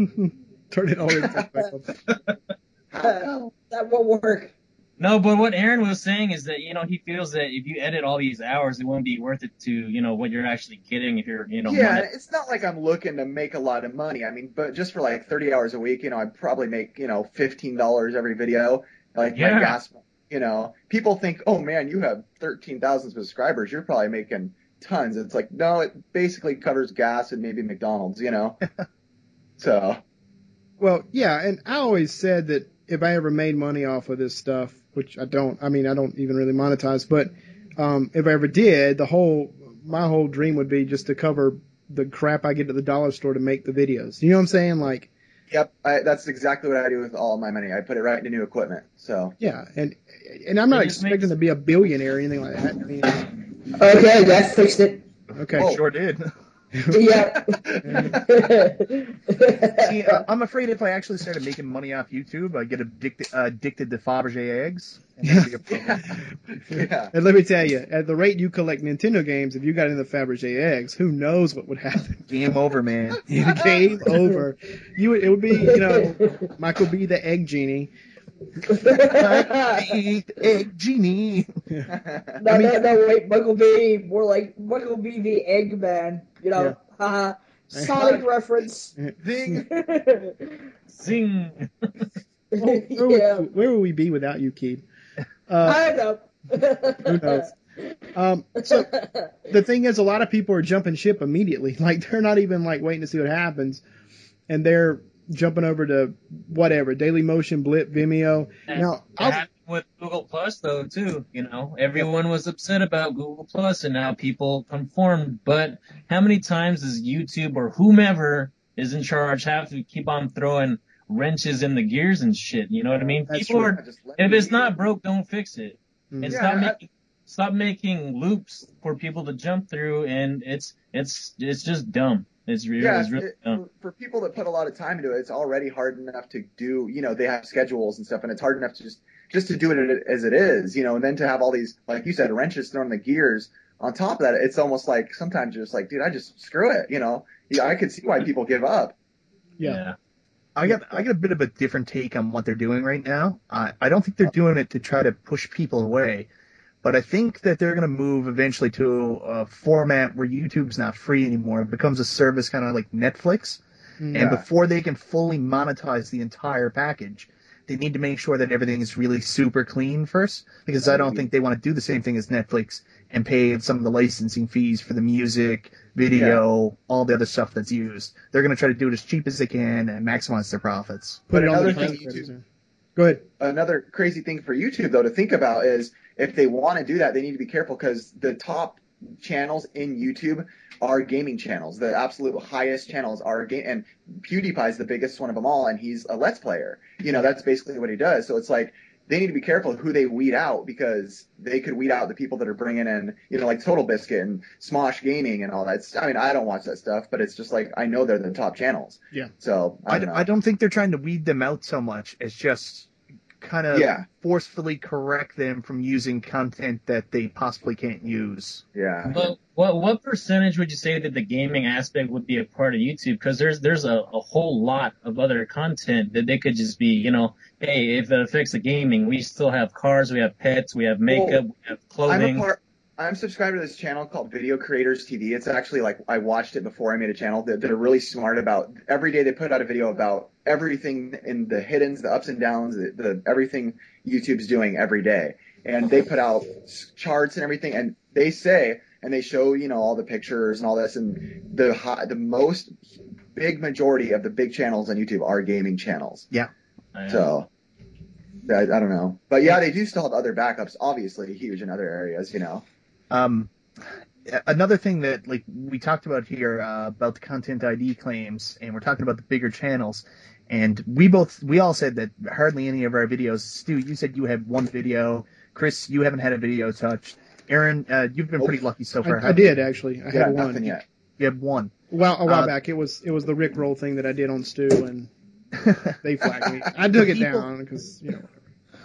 Turn it all the way back up. Uh, that won't work. No, but what Aaron was saying is that you know he feels that if you edit all these hours, it won't be worth it to you know what you're actually getting if you're you know. yeah, monet- it's not like I'm looking to make a lot of money. I mean, but just for like 30 hours a week, you know, I'd probably make, you know, $15 every video. Like Yeah. my gas, you know, people think, oh man, you have 13,000 subscribers. You're probably making tons. It's like, no, it basically covers gas and maybe McDonald's, you know? so, Well, yeah, and I always said that if I ever made money off of this stuff, which I don't, I mean, I don't even really monetize, but um, if I ever did, the whole, my whole dream would be just to cover the crap I get at the dollar store to make the videos. You know what I'm saying? Like, yep, I, that's exactly what I do with all my money. I put it right into new equipment. So, yeah, and and I'm not expecting makes- to be a billionaire or anything like that. I mean, Okay, that fixed it. Okay. Oh. Sure did. Yeah. See, uh, I'm afraid if I actually started making money off YouTube, I get addicted uh, addicted to Fabergé eggs. And that'd be a problem. yeah. And let me tell you, at the rate you collect Nintendo games, if you got into Fabergé eggs, who knows what would happen? Game over, man. Game over. You would, it would be, you know, Michael be the Egg Genie. Eat egg genie. No, no, no, wait, Michael B. More like Michael B. the Eggman. You know, haha. Sonic reference. Zing. Zing. Where, would, yeah. where would we be without you, Keith? Uh, I know. Who knows? um, so the thing is, a lot of people are jumping ship immediately. Like they're not even like waiting to see what happens, and they're jumping over to whatever Daily Motion, Blip, Vimeo. Now, That I'll, happened with Google Plus though too. You know, everyone was upset about Google Plus, and now people conformed. But how many times does YouTube or whomever is in charge have to keep on throwing wrenches in the gears and shit? You know what I mean? That's people true. are. If it's not broke, don't fix it. Mhm. And Yeah, stop I- making stop making loops for people to jump through. And it's it's it's just dumb. It's really, yeah, it's really it- dumb. for, for people that put a lot of time into it, it's already hard enough to do. You know, they have schedules and stuff, and it's hard enough to just just to do it as it is. You know, and then to have all these, like you said, wrenches thrown in the gears. On top of that, it's almost like sometimes you're just like, dude, I just screw it. You know, yeah, I could see why people give up. yeah. I got I got a bit of a different take on what they're doing right now. I I don't think they're doing it to try to push people away, but I think that they're going to move eventually to a format where YouTube's not free anymore. It becomes a service kind of like Netflix. Mm. And before they can fully monetize the entire package, they need to make sure that everything is really super clean first, because I don't think they want to do the same thing as Netflix and pay some of the licensing fees for the music, video, all the other stuff that's used. They're going to try to do it as cheap as they can and maximize their profits. Put But it on another the thing Go ahead. another crazy thing for YouTube though to think about is if they want to do that, they need to be careful because the top channels in YouTube are gaming channels. The absolute highest channels are game, and PewDiePie's the biggest one of them all, and he's a Let's Player. You know, that's basically what he does. So it's like they need to be careful who they weed out because they could weed out the people that are bringing in, you know, like Total Biscuit and Smosh Gaming and all that. I mean, I don't watch that stuff, but it's just like I know they're the top channels. Yeah. So I I, don't know. I don't think they're trying to weed them out so much It's just kind of Yeah. forcefully correct them from using content that they possibly can't use. yeah. But what what percentage would you say that the gaming aspect would be a part of YouTube? Because there's there's a, a whole lot of other content that they could just be, you know, hey, if it affects the gaming, we still have cars, we have pets, we have makeup, we have I'm clothing. a part. I'm subscribed to this channel called Video Creators TV. It's actually like I watched it before I made a channel. They're, they're really smart about every day they put out a video about everything in the hiddens, the ups and downs, the, the everything YouTube's doing every day. And they put out charts and everything, and they say and they show you know all the pictures and all this, and the high, the most big majority of the big channels on YouTube are gaming channels. Uh, So. I, I don't know, but yeah, they do still have other backups. Obviously, huge in other areas, you know. Um, another thing that like we talked about here uh, about the content ID claims, and we're talking about the bigger channels, and we both we all said that hardly any of our videos. Stu, you said you had one video. Chris, you haven't had a video touched. Aaron, uh, you've been pretty lucky so far. I, I did actually. I Yeah, had one. yet. You had one. Well, a while Uh, back, it was it was the Rick roll thing that I did on Stu, and they flagged me. I took it People- down because you know.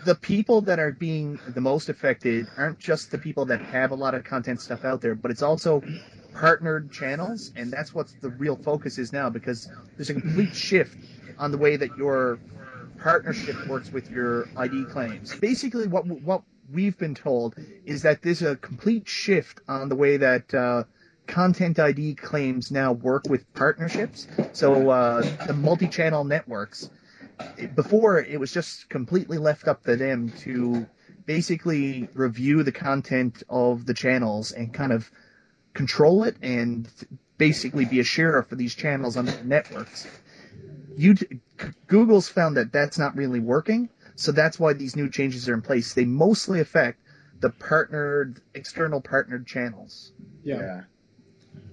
the people that are being the most affected aren't just the people that have a lot of content stuff out there, but it's also partnered channels, and that's what the real focus is now because there's a complete shift on the way that your partnership works with your ID claims. Basically, what what we've been told is that there's a complete shift on the way that uh, content ID claims now work with partnerships. So uh, the multi-channel networks before it was just completely left up to them to basically review the content of the channels and kind of control it and basically be a sheriff for these channels on the networks. You, Google's found that that's not really working, so that's why these new changes are in place. They mostly affect the partnered, external partnered channels. Yeah.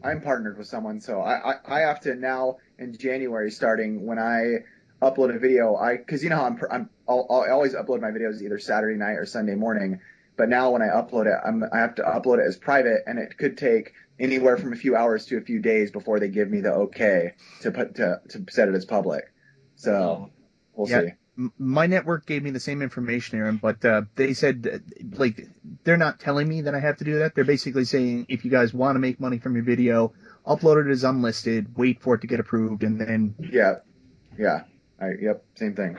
I'm partnered with someone, so I, I, I have to now in January starting when I upload a video, I because you know how I'm, I'm I'll, I'll always upload my videos either Saturday night or Sunday morning. But now when I upload it, I'm, I have to upload it as private, and it could take anywhere from a few hours to a few days before they give me the okay to put to to set it as public. So we'll Yeah. see. My network gave me the same information, Aaron, but uh, they said uh, like they're not telling me that I have to do that. They're basically saying if you guys want to make money from your video, upload it as unlisted, wait for it to get approved, and then Yeah, yeah. I, yep, same thing.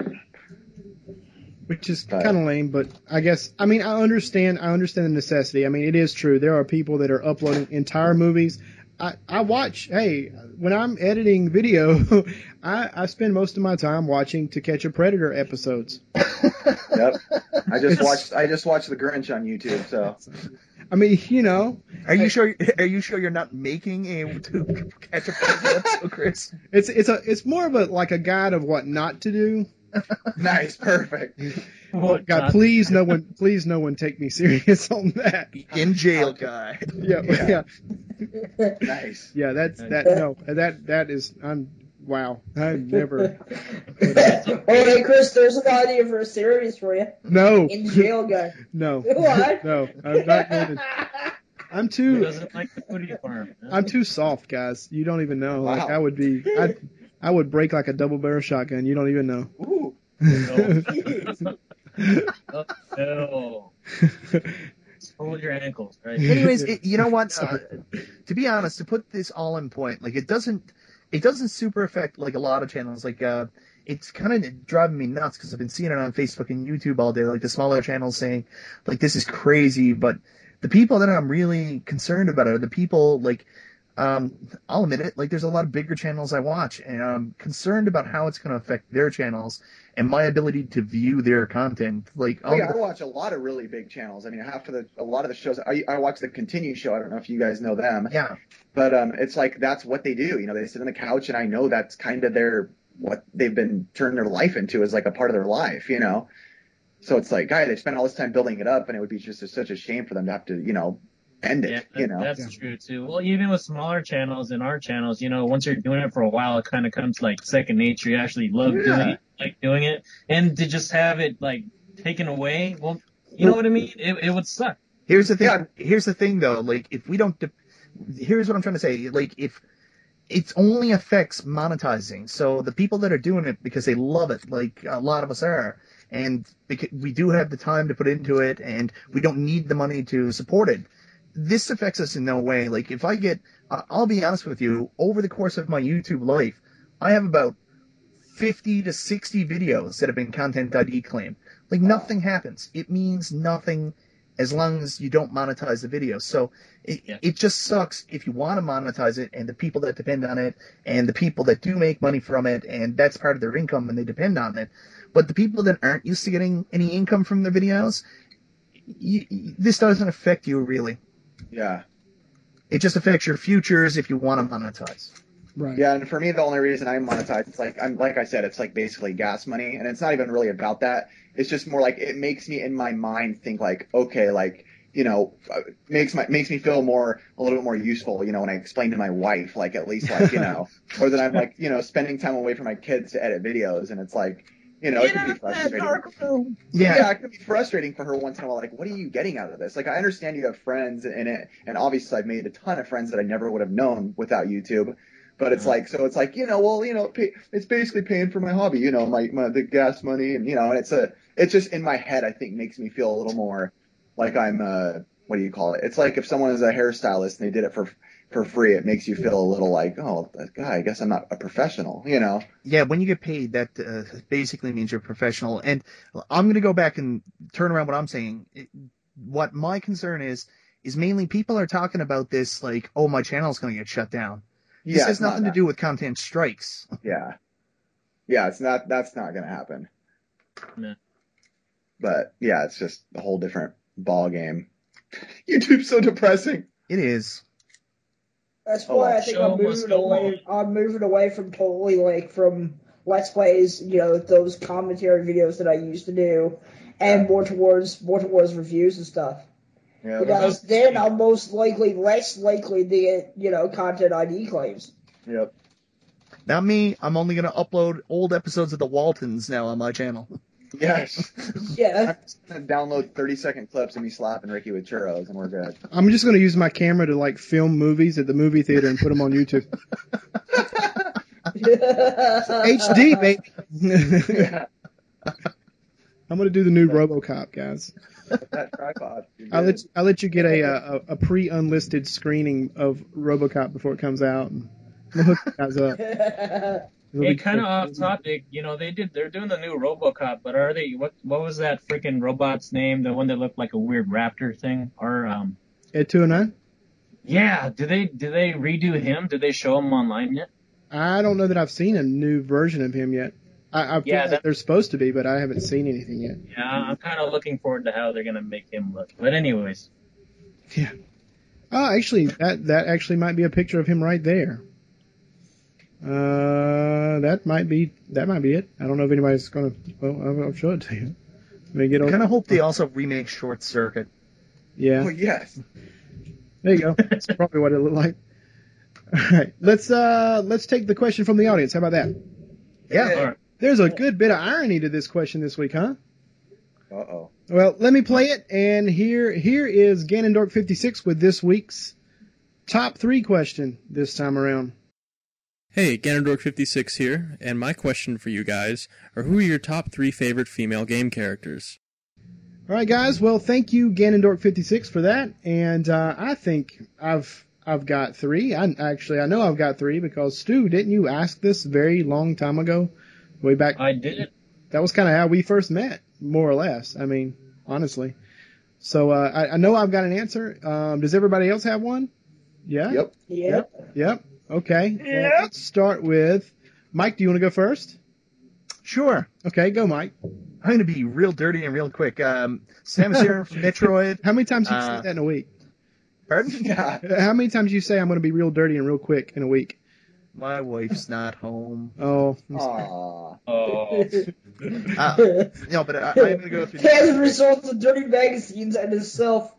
Which is kind of lame, but I guess I mean I understand I understand the necessity. I mean it is true. There are people that are uploading entire movies. I, I watch. Hey, when I'm editing video, I, I spend most of my time watching To Catch a Predator episodes. Yep. I just watched I just watched The Grinch on YouTube. So I mean, you know, are you sure? Are you sure you're not making a to catch a predator episode, Chris? it's it's a it's more of a like a guide of what not to do. nice, perfect. What God, please no one, please no one take me serious on that. In jail guy. Yeah, Yeah. yeah, Nice. yeah. That's that. No, that that is. I'm wow. I've never. oh, hey, Chris, there's an idea for a series for you. No, In jail guy. no, What? no. I'm not going to. I'm too. doesn't like the footy farm? I'm too soft, guys. You don't even know. Like I would be. I I would break like a double barrel shotgun. You don't even know. Ooh. Oh, no. Just hold your ankles, right? Anyways, it, you know what? Uh, to be honest, to put this all in point, like it doesn't, it doesn't super affect like a lot of channels. Like, uh, it's kind of driving me nuts because I've been seeing it on Facebook and YouTube all day. Like the smaller channels saying, like this is crazy, but the people that I'm really concerned about are the people like. Um, I'll admit it. Like, there's a lot of bigger channels I watch, and I'm concerned about how it's going to affect their channels and my ability to view their content. Like, Oh, yeah, I watch a lot of really big channels. I mean, half of the a lot of the shows. I, I watch the Continue show. I don't know if you guys know them, yeah, but um, it's like that's what they do. You know, they sit on the couch, and I know that's kind of their what they've been turning their life into is like a part of their life. You know, so it's like, guy, they spent all this time building it up, and it would be just such a shame for them to have to, you know, end it. Yeah, you know, that's true too. Well, even with smaller channels and our channels, you know, once you're doing it for a while, it kind of comes like second nature. You actually love Yeah. doing it, like doing it, and to just have it like taken away, well, you know what I mean? It, it would suck. Here's the thing. Yeah. Here's the thing, though. Like, if we don't, de- here's what I'm trying to say. Like, if it only affects monetizing, so the people that are doing it because they love it, like a lot of us are, and because we do have the time to put into it, and we don't need the money to support it. This affects us in no way. Like, if I get, I'll be honest with you, over the course of my YouTube life, I have about 50 to 60 videos that have been content ID claimed. Like nothing happens. It means nothing as long as you don't monetize the video. So it, Yeah. it just sucks if you want to monetize it and the people that depend on it and the people that do make money from it and that's part of their income and they depend on it. But the people that aren't used to getting any income from their videos, you- this doesn't affect you really. Yeah. It just affects your futures if you want to monetize. Right. Yeah, and for me, the only reason I monetize, it's like I'm like I said, it's like basically gas money, and it's not even really about that. It's just more like it makes me in my mind think like, okay, like you know, uh, makes my makes me feel more a little bit more useful, you know, when I explain to my wife, like at least like you know, or that I'm like you know spending time away from my kids to edit videos, and it's like you know, it can be frustrating. Yeah. Yeah, it could be frustrating for her once in a while. Like, what are you getting out of this? Like, I understand you have friends in it, and obviously I've made a ton of friends that I never would have known without YouTube. But it's like, so it's like, you know, well, you know, pay, it's basically paying for my hobby, you know, my, my the gas money, and you know, and it's a, it's just in my head. I think makes me feel a little more like I'm, uh, what do you call it? It's like if someone is a hairstylist and they did it for for free, it makes you feel a little like, oh, that guy, I guess I'm not a professional, you know? Yeah, when you get paid, that uh, basically means you're a professional. And I'm going to go back and turn around what I'm saying. It, what my concern is, is mainly people are talking about this like, oh, my channel's going to get shut down. This yeah, has it's not nothing to do with content strikes. Yeah. Yeah, it's not that's not gonna happen. No. But yeah, it's just a whole different ball game. YouTube's so depressing. It is. That's Oh, why well. I think I'm moving go away. I'm moving away from totally like from let's plays, you know, those commentary videos that I used to do, and more towards more towards reviews and stuff. Yeah, Because then I'm most likely less likely to get you know content ID claims. yep. Not me. I'm only going to upload old episodes of the Waltons now on my channel. Yes. Yeah. I'm just gonna download 30 second clips of me slapping Ricky with churros, and we're good. I'm just going to use my camera to like film movies at the movie theater and put them on YouTube. HD, baby. Yeah, I'm going to do the new RoboCop, guys. that tripod. I'll let you, I'll let you get a a, a pre-unlisted screening of RoboCop before it comes out. And we'll hook you guys up. It'll Hey, kind of off topic. You know, they did. They're doing the new RoboCop, but are they? What What was that freaking robot's name? The one that looked like a weird raptor thing? Or um, Ed 209? yeah. Do they? Do they redo him? Did they show him online yet? I don't know that I've seen a new version of him yet. I, I Yeah, like that- they're supposed to be, but I haven't seen anything yet. Yeah, I'm kind of looking forward to how they're gonna make him look. But anyways, Yeah. Oh, actually, that that actually might be a picture of him right there. Uh, that might be that might be it. I don't know if anybody's gonna. Well, I'll, I'll show it to you. Let me get I over. kind of hope they also remake Short Circuit. Yeah, Oh, yes. there you go. That's probably what it looked like. All right, let's uh let's take the question from the audience. How about that? Yeah. all right. There's a good bit of irony to this question this week, huh? Uh oh. Well, let me play it, and here here is Ganondorf 56 with this week's top three question this time around. Hey, Ganondorf56 here, and my question for you guys are who are your top three favorite female game characters? All right, guys. Well, thank you, Ganondorf56, for that. And uh, I think I've I've got three. I actually I know I've got three because Stu, didn't you ask this very long time ago, way back? I did it. That was kind of how we first met, more or less. I mean, honestly. So uh, I, I know I've got an answer. Um, does everybody else have one? Yeah. Yep. Yep. Yep. Okay. Well, let's start with Mike. Do you want to go first? Sure. Okay, go, Mike. I'm going to be real dirty and real quick. Um, Samus Aran from Metroid. How many times have you Uh, say that in a week? Pardon? Yeah. How many times you say I'm going to be real dirty and real quick in a week? My wife's not home. Oh, I'm sorry. Aw. Oh, Uh, no, but I, I'm going to go through. As a result of dirty magazines and himself.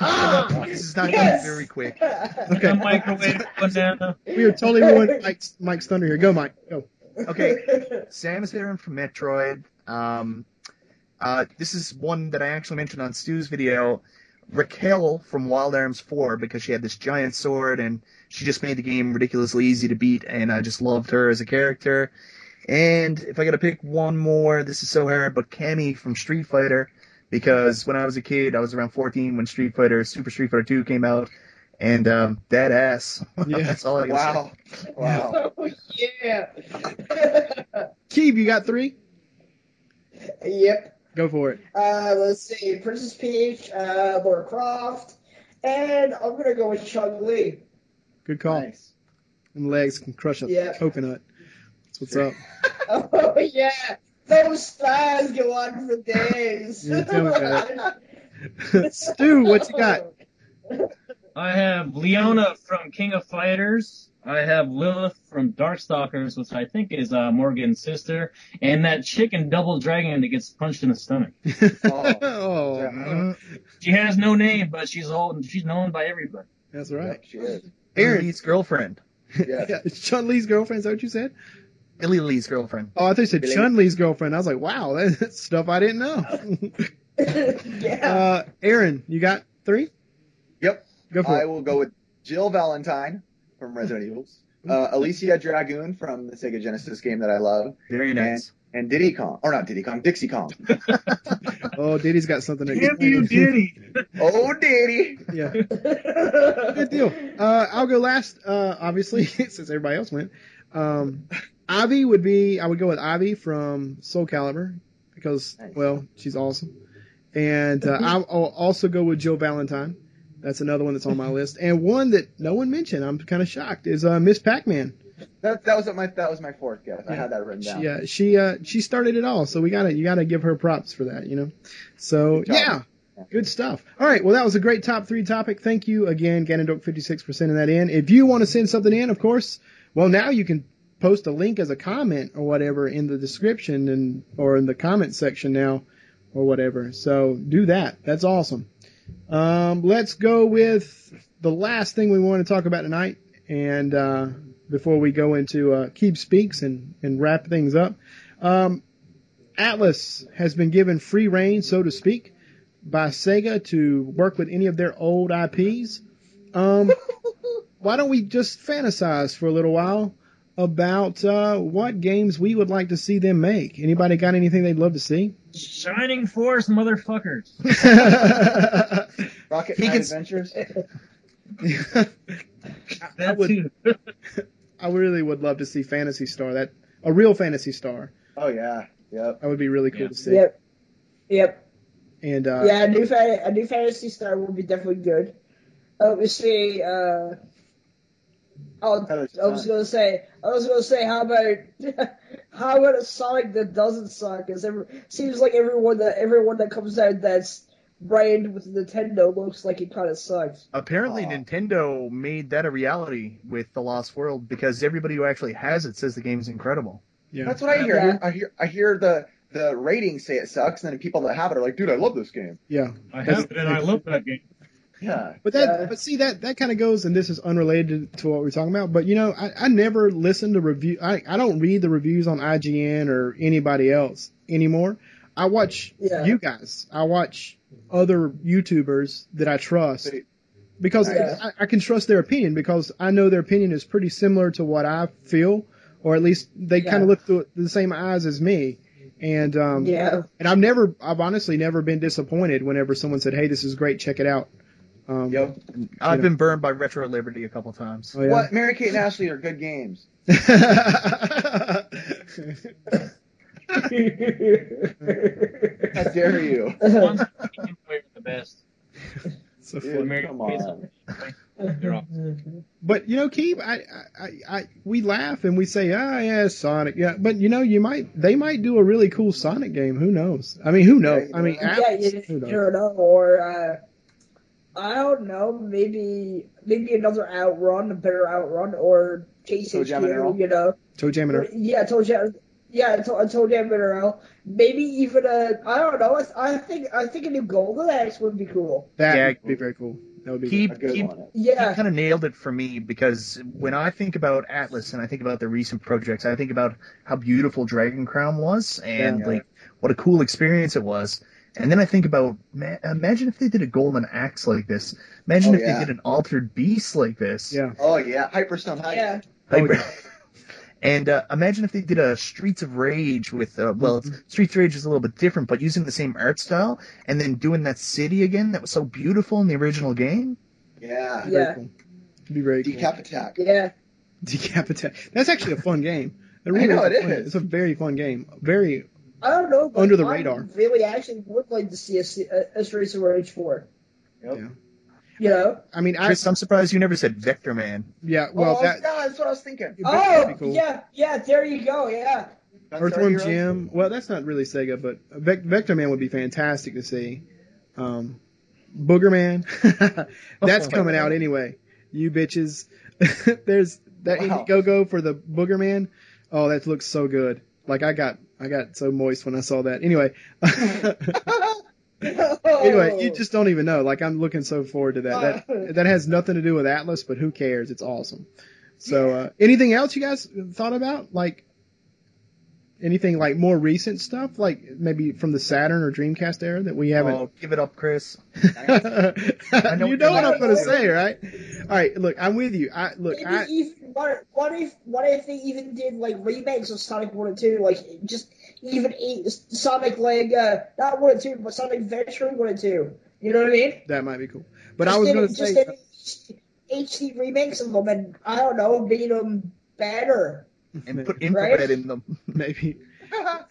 Ah! this is not Yes! going very quick. okay. microwave banana. We are totally ruined Mike's, Mike's thunder here. Go, Mike. Go. Okay. Samus Aran from Metroid. Um, uh, this is one that I actually mentioned on Stu's video. Raquel from Wild Arms 4 because she had this giant sword and she just made the game ridiculously easy to beat and I just loved her as a character. And if I gotta pick one more, this is so hard, but Cammy from Street Fighter because when I was a kid, I was around 14 when Street Fighter, Super Street Fighter 2 came out and um, that ass. Yeah. That's all I can Wow. Wow. oh, yeah. Keeb, you got three? yep. Go for it. Uh, let's see. Princess Peach, uh, Lara Croft, and I'm gonna go with Chun Li. Good call. Nice. And legs can crush a Yeah. coconut. That's what's up. Oh yeah, those thighs go on for days. Yeah, tell me about Stu, what you got? I have Leona from King of Fighters. I have Lilith from Darkstalkers, which I think is uh, Morrigan's sister, and that chicken double dragon that gets punched in the stomach. oh, Yeah. She has no name, but she's old. She's known by everybody. that's right. Yep, she is. Aaron. Lee's girlfriend. Yes. Yeah, it's Chun Li's girlfriend. Is that what you said? Billy Lee's girlfriend. Oh, I thought you said Billy- Chun Li's girlfriend. I was like, wow, that's stuff I didn't know. yeah. uh, Aaron, you got three? Yep. Go for I it. will go with Jill Valentine from Resident Evil. Uh, Alisia Dragoon from the Sega Genesis game that I love. Very nice. And Diddy Kong. Or not Diddy Kong, Dixie Kong. Oh, Diddy's got something to Damn you, Diddy. oh, Diddy. yeah. Good deal. Uh, I'll go last, uh, obviously, since everybody else went. Um, Ivy would be, I would go with Ivy from Soul Calibur because, Nice. well, she's awesome. And uh, I'll, I'll also go with Joe Valentine. That's another one that's on my list. And one that no one mentioned, I'm kind of shocked, is uh, Miss Pac-Man. That, that was my that was my fourth guess. I had that written down. She, uh, she, uh, she started it all, so we gotta, you gotta give her props for that, you know. So Good yeah, good stuff. All right, well that was a great top three topic. Thank you again, Ganondorf 56 for sending that in. If you want to send something in, of course, well now you can post a link as a comment or whatever in the description and or in the comment section now or whatever. So do that. That's awesome. Um, let's go with the last thing we want to talk about tonight, and uh, before we go into uh, Keeb Speaks and, and wrap things up, um, Atlus has been given free reign, so to speak, by Sega to work with any of their old IPs. Um, why don't we just fantasize for a little while about uh, what games we would like to see them make? Anybody got anything they'd love to see? Shining Force, motherfuckers. Rocket He Knight can- Adventures. That would- too. I really would love to see Phantasy Star. That a real Phantasy Star. Oh yeah. Yep. That would be really cool Yeah. to see. Yep. Yep. And uh, yeah, a new fan, a new Phantasy Star would be definitely good. We see. Uh, oh, That I was gonna say. I was gonna say, how about how about a Sonic that doesn't suck? Because every seems like everyone that everyone that comes out that's branded with Nintendo looks like it kind of sucks. Apparently, Aw. Nintendo made that a reality with The Lost World because everybody who actually has it says the game's incredible. yeah. That's what I hear. Yeah. I hear. I hear the the ratings say it sucks, and then people that have it are like, "Dude, I love this game." yeah. I have it and I love that game. Yeah. But that, Yeah. but see that that kind of goes, and this is unrelated to what we're talking about. But you know, I, I never listen to review. I, I don't read the reviews on IGN or anybody else anymore. I watch Yeah. you guys. I watch other YouTubers that I trust because. I, I can trust their opinion because I know their opinion is pretty similar to what I feel, or at least they Yeah. kind of look through the same eyes as me. And um, Yeah. and I've never, I've honestly never been disappointed whenever someone said, "Hey, this is great, check it out." Um, Yep. I've Yeah. been burned by Retro Liberty a couple times. oh, yeah. What? Mary Kate and Ashley are good games. How dare you? One's the best. so Dude, funny. Come on. But you know, Keith, I, I, I, we laugh and we say, ah, yeah, Sonic, yeah. But you know, you might, they might do a really cool Sonic game. Who knows? I mean, who knows? I mean, yeah, Atlus, you, who you knows? don't know, or uh, I don't know, maybe maybe another outrun, a better outrun, or Chase Toe Jam and Earl? HQ, you know. Toe Jam and Earl. Yeah, Toe Jam. Yeah, to, Toe Jam and Earl. Maybe even a I don't know. I, I think I think a new Golden Axe would be cool. That Yeah. would be very cool. That would be. He, A good he, one. Yeah, he kind of nailed it for me because when I think about Atlus and I think about the recent projects, I think about how beautiful Dragon Crown was and Yeah. like what a cool experience it was. And then I think about, ma- imagine if they did a Golden Axe like this. Imagine Oh, if yeah. they did an Altered Beast like this. yeah. Oh yeah, Hyperstone Heist. yeah, Like, Oh, yeah. and uh, imagine if they did a Streets of Rage with, uh, well, Mm-hmm. Streets of Rage is a little bit different, but using the same art style and then doing that city again that was so beautiful in the original game. Yeah. Very Yeah. cool. It'd be very cool. Decap attack. yeah. Decapitate. That's actually a fun game. It I know is a it fun- It's a very fun game. Very. I don't know. Under the I radar. really actually would like to see a, a, a Streets of Rage four. Yep. Yeah. You know. I mean, I. Chris, I'm surprised you never said Vector Man. Yeah. Well, oh, that. yeah, that's what I was thinking. Oh cool. yeah, yeah. There you go. Yeah. Gunstar Earthworm Jim. Well, that's not really Sega, but Vec- Vector Man would be fantastic to see. Um, Booger Man. that's Oh, coming out anyway. You bitches. There's that Wow. Indiegogo for the Booger Man. Oh, that looks so good. Like I got, I got so moist when I saw that. Anyway. anyway, you just don't even know. Like I'm looking so forward to that. That that has nothing to do with Atlus, but who cares? It's awesome. So, uh, anything else you guys thought about? Like anything like more recent stuff, like maybe from the Saturn or Dreamcast era that we haven't. Oh, give it up, Chris. you know know what what I'm going to say, right? All right, look, I'm with you. I look, Maybe I even what, what if what if they even did like remakes of Sonic One and Two, like just even eight, Sonic like uh, not One and Two, but Sonic Adventure One and Two. You know what I mean? that might be cool. But Just I was going to just say, did HD remakes of them, and I don't know, made them better. And put Right? infrared in them. maybe.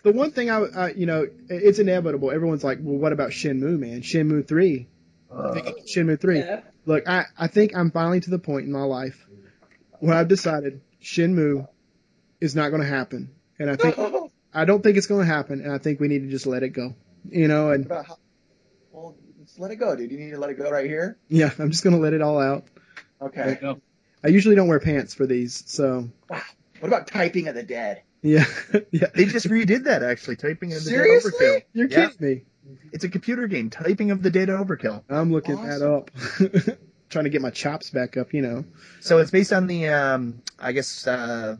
The one thing I, I, you know, it's inevitable. Everyone's like, well, what about Shenmue, man? Shenmue 3. Shenmue 3. Yeah. Look, I, I think I'm finally to the point in my life where I've decided Shenmue is not going to happen. And I think, I don't think it's going to happen. And I think we need to just let it go. You know, and how- well, let's let it go, dude. You need to let it go right here. yeah, I'm just going to let it all out. Okay. Go. I usually don't wear pants for these. So, ah, What about typing of the dead? yeah. yeah. They just redid that actually, typing of the Dead Seriously? Overkill. You're Yeah. kidding me. It's a computer game, typing of the Dead Overkill. I'm looking that up. Trying to get my chops back up, you know. So it's based on the, um, I guess, uh,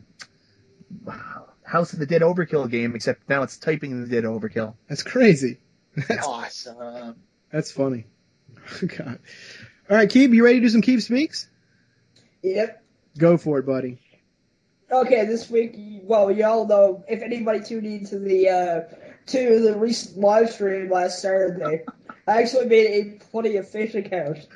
House of the Dead Overkill game, except now it's typing the Dead Overkill. That's crazy. That's awesome. That's funny. God. All right, Keeb, you ready to do some Keeb Speaks? Yep. Go for it, buddy. Okay, this week, well, y'all know if anybody tuned into the uh, to the recent live stream last Saturday, I actually made a plenty of fish account.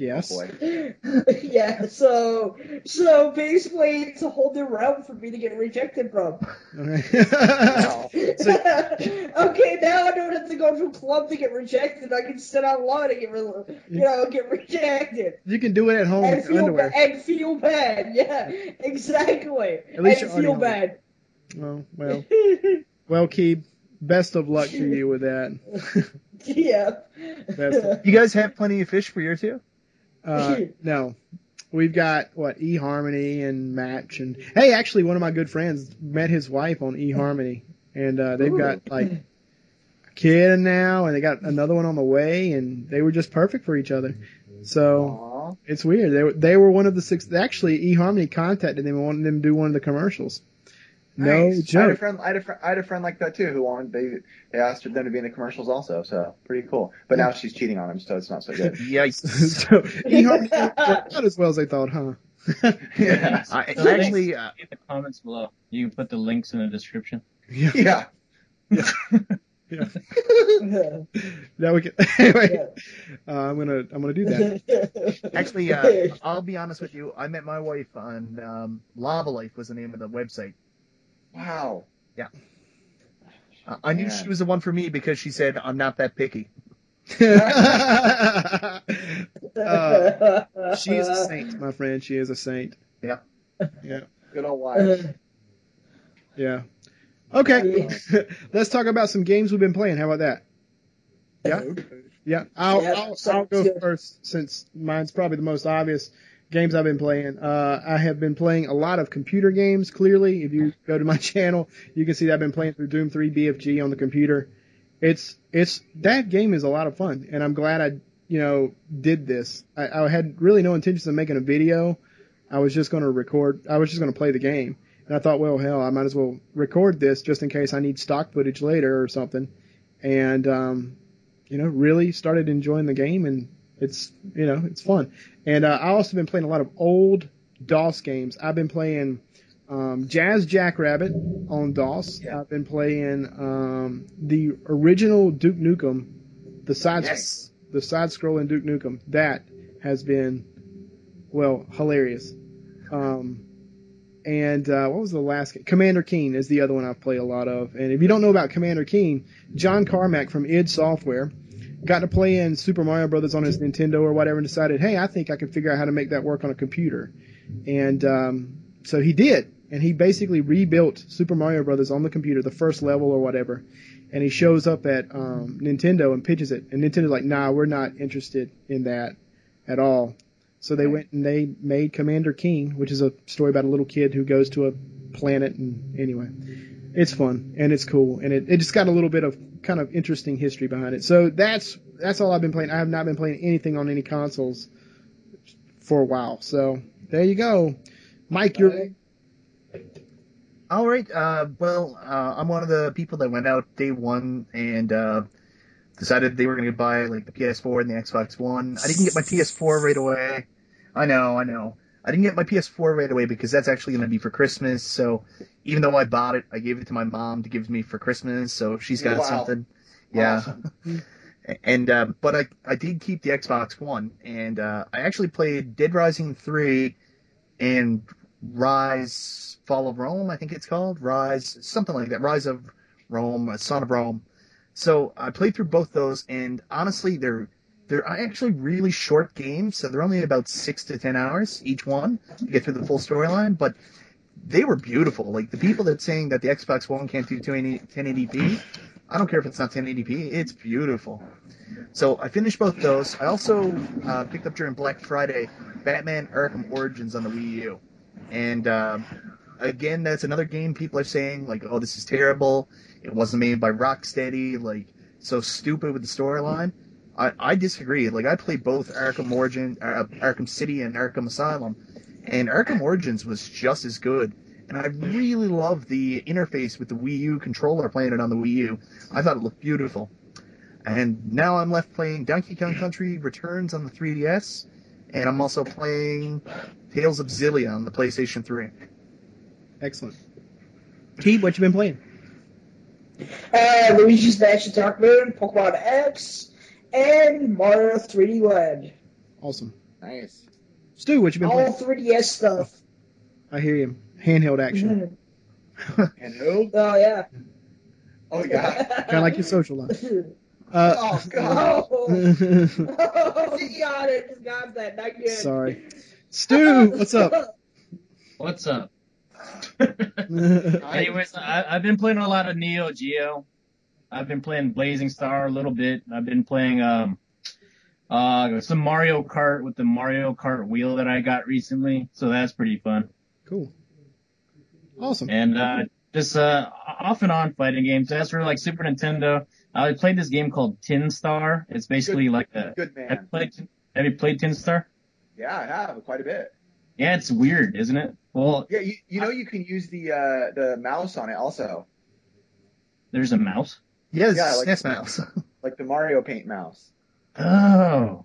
Yes. Boy. yeah, so so basically, it's a whole new realm for me to get rejected from. All right. okay, now I don't have to go to a club to get rejected. I can sit online and get, re- you know, get rejected you can do it at home and feel underwear. ba- and feel bad. Yeah, exactly. At least and feel bad. Oh, well, well, Keeb, best of luck to you with that. yeah. You guys have plenty of fish for your two? Uh, no, we've got what eHarmony and Match, and hey, actually, one of my good friends met his wife on eHarmony, and uh, they've got like a kid now, and they got another one on the way, and they were just perfect for each other. So Aw. it's weird. They were they were one of the six. Actually, eHarmony contacted them and wanted them to do one of the commercials. No Nice. I had a friend. I had a, fr- I had a friend like that too who wanted they they asked them to be in the commercials also. So pretty cool. But now she's cheating on him, so it's not so good. Yikes. so eHarmony didn't out as well as they thought, huh? yeah. I, So actually, uh, in the comments below. You can put the links in the description. Yeah. Yeah. Now we can. Anyway, uh, I'm gonna I'm gonna do that. actually, uh, I'll be honest with you. I met my wife on um, Lava Life was the name of the website. Wow. Uh, I knew Yeah. she was the one for me because she said I'm not that picky. uh, she is a saint, my friend. She is a saint. Yeah. Yeah. Good old wife. Yeah. Okay. Let's talk about some games we've been playing. How about that? Yeah. Yeah. I'll, Yeah, I'll, I'll go first since mine's probably the most obvious games I've been playing. Uh, I have been playing a lot of computer games. Clearly, if you go to my channel, you can see that I've been playing through Doom 3 BFG on the computer. It's, it's, that game is a lot of fun and I'm glad I, you know, did this. I, I had really no intentions of making a video. I was just going to record, I was just going to play the game. And I thought, well, hell, I might as well record this just in case I need stock footage later or something. And, um, you know, really started enjoying the game and it's, you know, it's fun. And, uh, I also been playing a lot of old DOS games. I've been playing, um, Jazz Jackrabbit on DOS. Yeah. I've been playing, um, the original Duke Nukem, the side, Yes. the side scrolling Duke Nukem. That has been, well, hilarious. Um, and uh, what was the last game? Commander Keen is the other one I've played a lot of. And if you don't know about Commander Keen, John Carmack from id Software got to play in Super Mario Brothers on his Nintendo or whatever and decided, hey, I think I can figure out how to make that work on a computer. And um, so he did. And he basically rebuilt Super Mario Brothers on the computer, the first level or whatever. And he shows up at um, Nintendo and pitches it. And Nintendo's like, nah, we're not interested in that at all. So they went and they made Commander Keen, which is a story about a little kid who goes to a planet. And anyway, it's fun and it's cool. And it, it just got a little bit of kind of interesting history behind it. So that's, that's all I've been playing. I have not been playing anything on any consoles for a while. So there you go. Mike, you're, All right. Uh, well, uh, I'm one of the people that went out day one and uh, decided they were going to buy like the PS4 and the Xbox One. I didn't get my PS4 right away. I know, I know. I didn't get my PS4 right away because that's actually going to be for Christmas. So even though I bought it, I gave it to my mom to give me for Christmas. So she's got Wow. something. Yeah. Awesome. And uh, but I I did keep the Xbox One, and uh, I actually played Dead Rising three and Rise Fall of Rome. I think it's called Rise something like that. Rise of Rome, uh, Son of Rome. So I played through both those, and honestly, they're they're actually really short games. So they're only about six to ten hours each one to get through the full storyline, but. They were beautiful. Like the people that saying that the Xbox One can't do 1080p, I don't care if it's not 1080p. It's beautiful. So I finished both those. I also uh, picked up during Black Friday Batman Arkham Origins on the Wii U, and um, again, that's another game people are saying like, "Oh, this is terrible. It wasn't made by Rocksteady. Like, so stupid with the storyline." I, I disagree. Like, I played both Arkham Origin, uh, Arkham City, and Arkham Asylum, and Arkham Origins was just as good. and I really love the interface with the Wii U controller playing it on the Wii U. I thought it looked beautiful. And now I'm left playing Donkey Kong Country Returns on the 3DS, and I'm also playing Tales of Xillia on the PlayStation 3. Excellent. Keith, what you been playing? Uh, Luigi's Mansion Dark Moon, Pokemon X, and Mario 3D Land. Awesome. Nice. Stu, what you been All playing? 3DS stuff. I hear you. Handheld action. Mhm. And who? Oh, yeah. Oh yeah. kind of like your social life. Uh, Oh god. oh, God, I just got that. Not good. sorry. Stu, what's up? What's up? Anyways, Anyways, I, I've been playing a lot of Neo Geo. I've been playing Blazing Star a little bit. I've been playing um uh some Mario Kart with the Mario Kart wheel that I got recently, so that's pretty fun. cool. Awesome. And uh just uh off and on fighting games. As for like Super Nintendo, I played this game called Tin Star. It's basically like a Good have you man. played have you played Tin Star? Yeah, I have quite a bit. Yeah, it's weird, isn't it? Well, Yeah, you, you know you can use the uh, the mouse on it also, there's a mouse. Yeah, Yeah, yeah like- SNES mouse. like the Mario Paint mouse. Oh.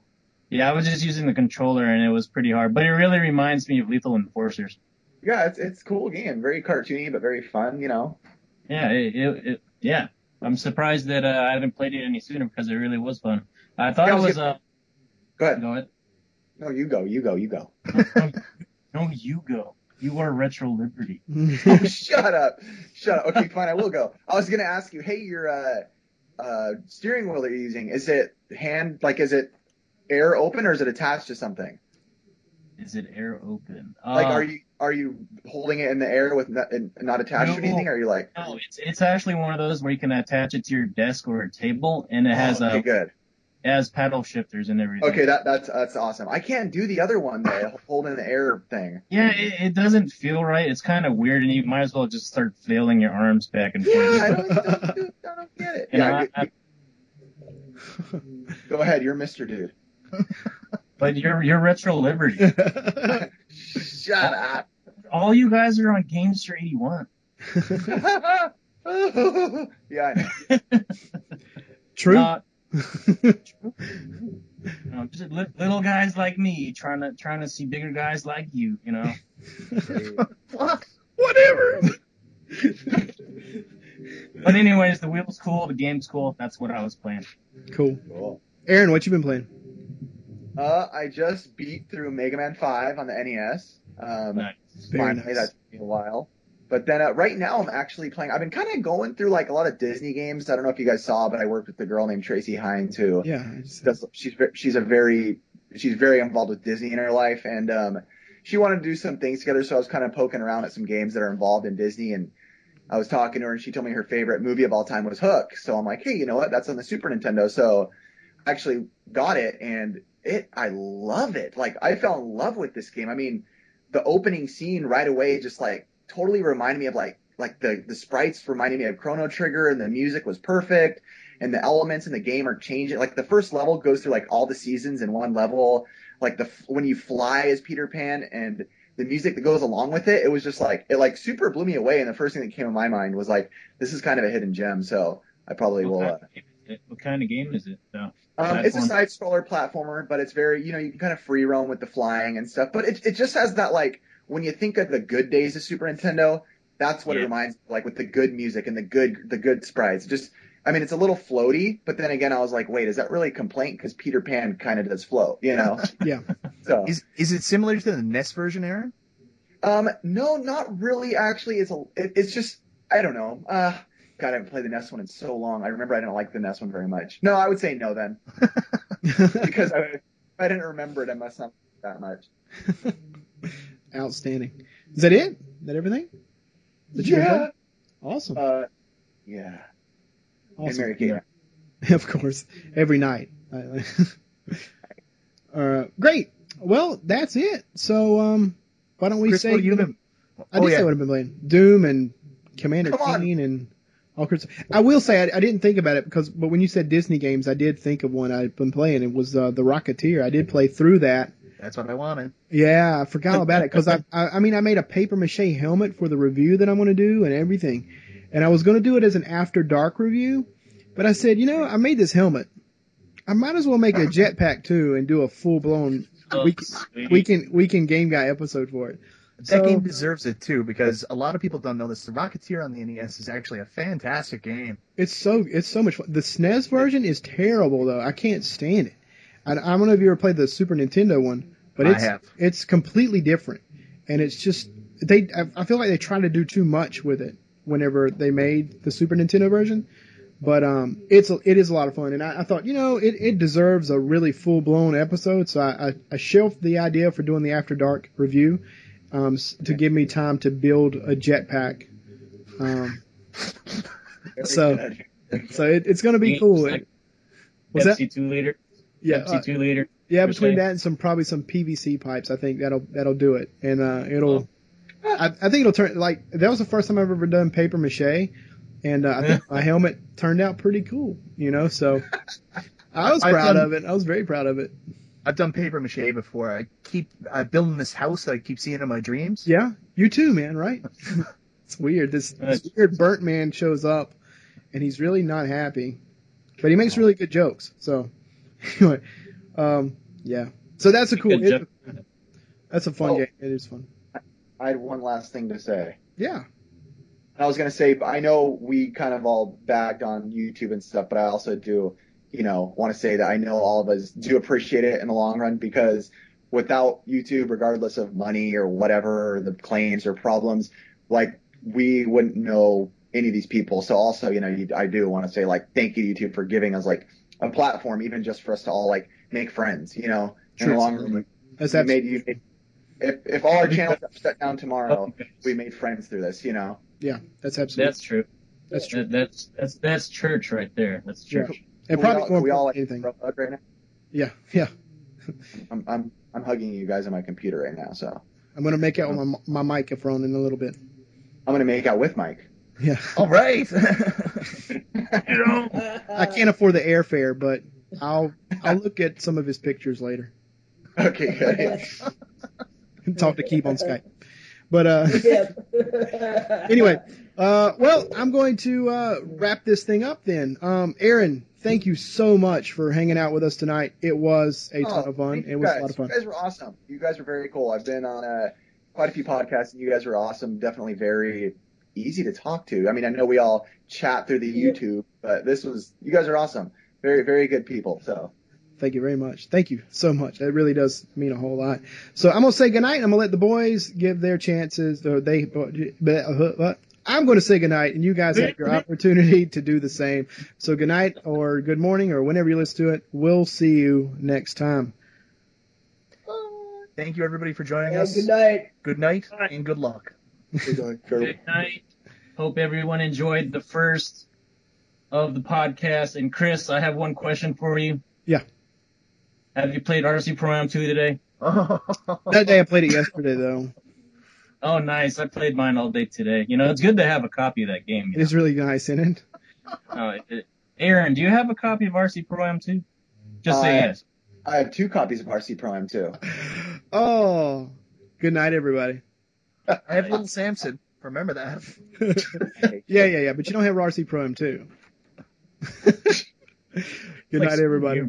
Yeah, I was just using the controller and it was pretty hard, but it really reminds me of Lethal Enforcers. Yeah, it's it's a cool game. Very cartoony, but very fun. You know. Yeah, it, it, it yeah. I'm surprised that uh, I haven't played it any sooner because it really was fun. I thought Yeah, it was get- uh Go ahead. go ahead. No, you go. You go. You go. no, you go. You are Retro Liberty. Oh, shut up. Shut up. Okay, fine. I will go. I was gonna ask you. Hey, your uh, uh, steering wheel that you're using is it hand like is it air open or is it attached to something? Is it air open? Like, Uh, are you are you holding it in the air with not, and not attached to anything? Or are you like? No, it's it's actually one of those where you can attach it to your desk or a table, and it has oh, okay, uh, good. It has paddle shifters and everything. Okay, that that's that's awesome. I can't do the other one, the holding the air thing. Yeah, it, it doesn't feel right. It's kind of weird, and you might as well just start flailing your arms back and forth. Yeah, I don't, I don't, get it. Yeah, I- you- I- go ahead. You're Mr. Dude. but you're you're Retro Liberty. Shut up. All you guys are on Gamester 81. yeah, I know. True. Not, you know, just little guys like me trying to trying to see bigger guys like you. You know. Whatever. But anyways, the wheel's cool, the game's cool. That's what I was playing. Cool. Cool. Aaron, what you been playing? Uh, I just beat through Mega Man 5 on the NES. Um, Nice. Very finally, nice. that's been a while. But then uh, right now, I'm actually playing. I've been kind of going through like a lot of Disney games. I don't know if you guys saw, but I worked with a girl named Tracy Hines who Yeah. Does she's she's a very she's very involved with Disney in her life, and um, she wanted to do some things together. So I was kind of poking around at some games that are involved in Disney, and I was talking to her, and she told me her favorite movie of all time was Hook. So I'm like, hey, you know what? That's on the Super Nintendo. So I actually got it, and it I love it. Like I fell in love with this game. I mean, the opening scene right away just like totally reminded me of like like the the sprites reminded me of Chrono Trigger, and the music was perfect and the elements in the game are changing. Like the first level goes through like all the seasons in one level. Like the when you fly as Peter Pan and the music that goes along with it, it was just like it like super blew me away. And the first thing that came to my mind was like this is kind of a hidden gem. So I probably will. What Uh, kind, of game is it? What kind of game is it? though? um, it's a side scroller platformer, but it's very you know you can kind of free roam with the flying and stuff. But it it just has that like when you think of the good days of Super Nintendo, that's what it reminds me of, like with the good music and the good the good sprites. Just I mean, it's a little floaty, but then again, I was like, wait, is that really a complaint? Because Peter Pan kind of does float, you know? Yeah. So, Is is it similar to the NES version, Aaron? um, no, not really. Actually, it's a, it, it's just, I don't know. Uh, God, I haven't played the NES one in so long. I remember I didn't like the NES one very much. No, I would say no then, because I, I didn't remember it. I must not that much. Outstanding. Is that it? Is that everything? That Yeah. Awesome. Uh, yeah. Awesome. Kate. of course, every night. uh, great. Well, that's it. So, um, why don't we Chris, say? you been? I oh did yeah, say what I've been playing. Doom and Commander. Keen and all sorts. I will say I, I didn't think about it because, but when you said Disney games, I did think of one I'd been playing. It was uh, the Rocketeer. I did play through that That's what I wanted. Yeah, I forgot all about it because I, I, I mean, I made a paper mache helmet for the review that I'm going to do and everything, and I was going to do it as an after dark review, but I said, you know, I made this helmet. I might as well make a jetpack too and do a full blown Oh, week, sweet. weekend weekend game guy episode for it. That So- game deserves it too because a lot of people don't know this. The Rocketeer on the NES is actually a fantastic game. It's so it's so much fun. The SNES version is terrible though. I can't stand it. I, I don't know if you ever played the Super Nintendo one, but I it's have. it's completely different, and it's just they. I, I feel like they try to do too much with it whenever they made the Super Nintendo version. But um, it's a- it is a lot of fun, and I, I thought you know it, it deserves a really full blown episode. So I, I, I shelved the idea for doing the After Dark review um, s- to give me time to build a jetpack. Um, So- so it, it's going to be cool. Like What's that? Two liter. Yeah, Pepsi uh, two liter. yeah. Between se. that and some probably some PVC pipes, I think that'll that'll do it, and uh, it'll. Oh. I, I think it'll turn like that was the first time I've ever done paper mache, and uh, I think my helmet turned out pretty cool. You know, so I was proud done- of it. I was very proud of it. I've done paper mache before. I keep uh, building this house that I keep seeing in my dreams. Yeah, you too, man. Right? it's weird. This, this weird burnt man shows up, and he's really not happy, but he makes really good jokes. So anyway, um, yeah. So that's a cool. It- joke. that's a fun Oh. game. It is fun. I had one last thing to say. Yeah. I was gonna say, I know we kind of all bagged on YouTube and stuff, but I also do, you know, want to say that I know all of us do appreciate it in the long run because without YouTube, regardless of money or whatever, the claims or problems, like we wouldn't know any of these people. So also, you know, you, I do want to say like, thank you YouTube for giving us like a platform, even just for us to all like make friends, you know, in the True. long run. That's You absolutely. made, you made, if, if all our channels got shut down tomorrow, oh, we made friends through this, you know. Yeah, that's absolutely. That's true. That's true. That, that's that's that's church right there. That's Yeah. church. and we probably all, more we all like anything. hug right now. Yeah, yeah. I'm, I'm I'm hugging you guys on my computer right now, so I'm gonna make out with my, my mic if microphone in a little bit. I'm gonna make out with Mike. Yeah. All right. You know. I can't afford the airfare, but I'll I'll look at some of his pictures later. Okay, good. Talk to Keeb on Skype. But uh, Yeah. anyway, uh, well, I'm going to uh, wrap this thing up then. Um, Aaron, thank you so much for hanging out with us tonight. It was a ton Oh, of fun. It was guys. a lot of fun. You guys were awesome. You guys were very cool. I've been on uh, quite a few podcasts, and you guys were awesome. Definitely very easy to talk to. I mean, I know we all chat through the YouTube, but this was you guys are awesome. Very, very good people. So Thank you very much. Thank you so much. That really does mean a whole lot. So I'm gonna say goodnight. I'm gonna let the boys give their chances. Or they, but uh, I'm gonna say goodnight, and you guys have your opportunity to do the same. So goodnight or good morning or whenever you listen to it. We'll see you next time. Thank you everybody for joining Yeah, us. good night. Good night and good luck. Good night. Hope everyone enjoyed the first of the podcast. And Chris, I have one question for you. Yeah. Have you played RC Pro Am 2 today? That day I played it yesterday though. Oh, nice. I played mine all day today. You know, it's good to have a copy of that game. It is really nice, isn't it? Oh, it- it- Aaron, do you have a copy of RC Pro Am 2? Just say Uh, yes. I have two copies of RC Pro Am 2. Oh, good night, everybody. I have little Samson. Remember that. yeah, yeah, yeah. But you don't have RC Pro Am 2. good night, everybody.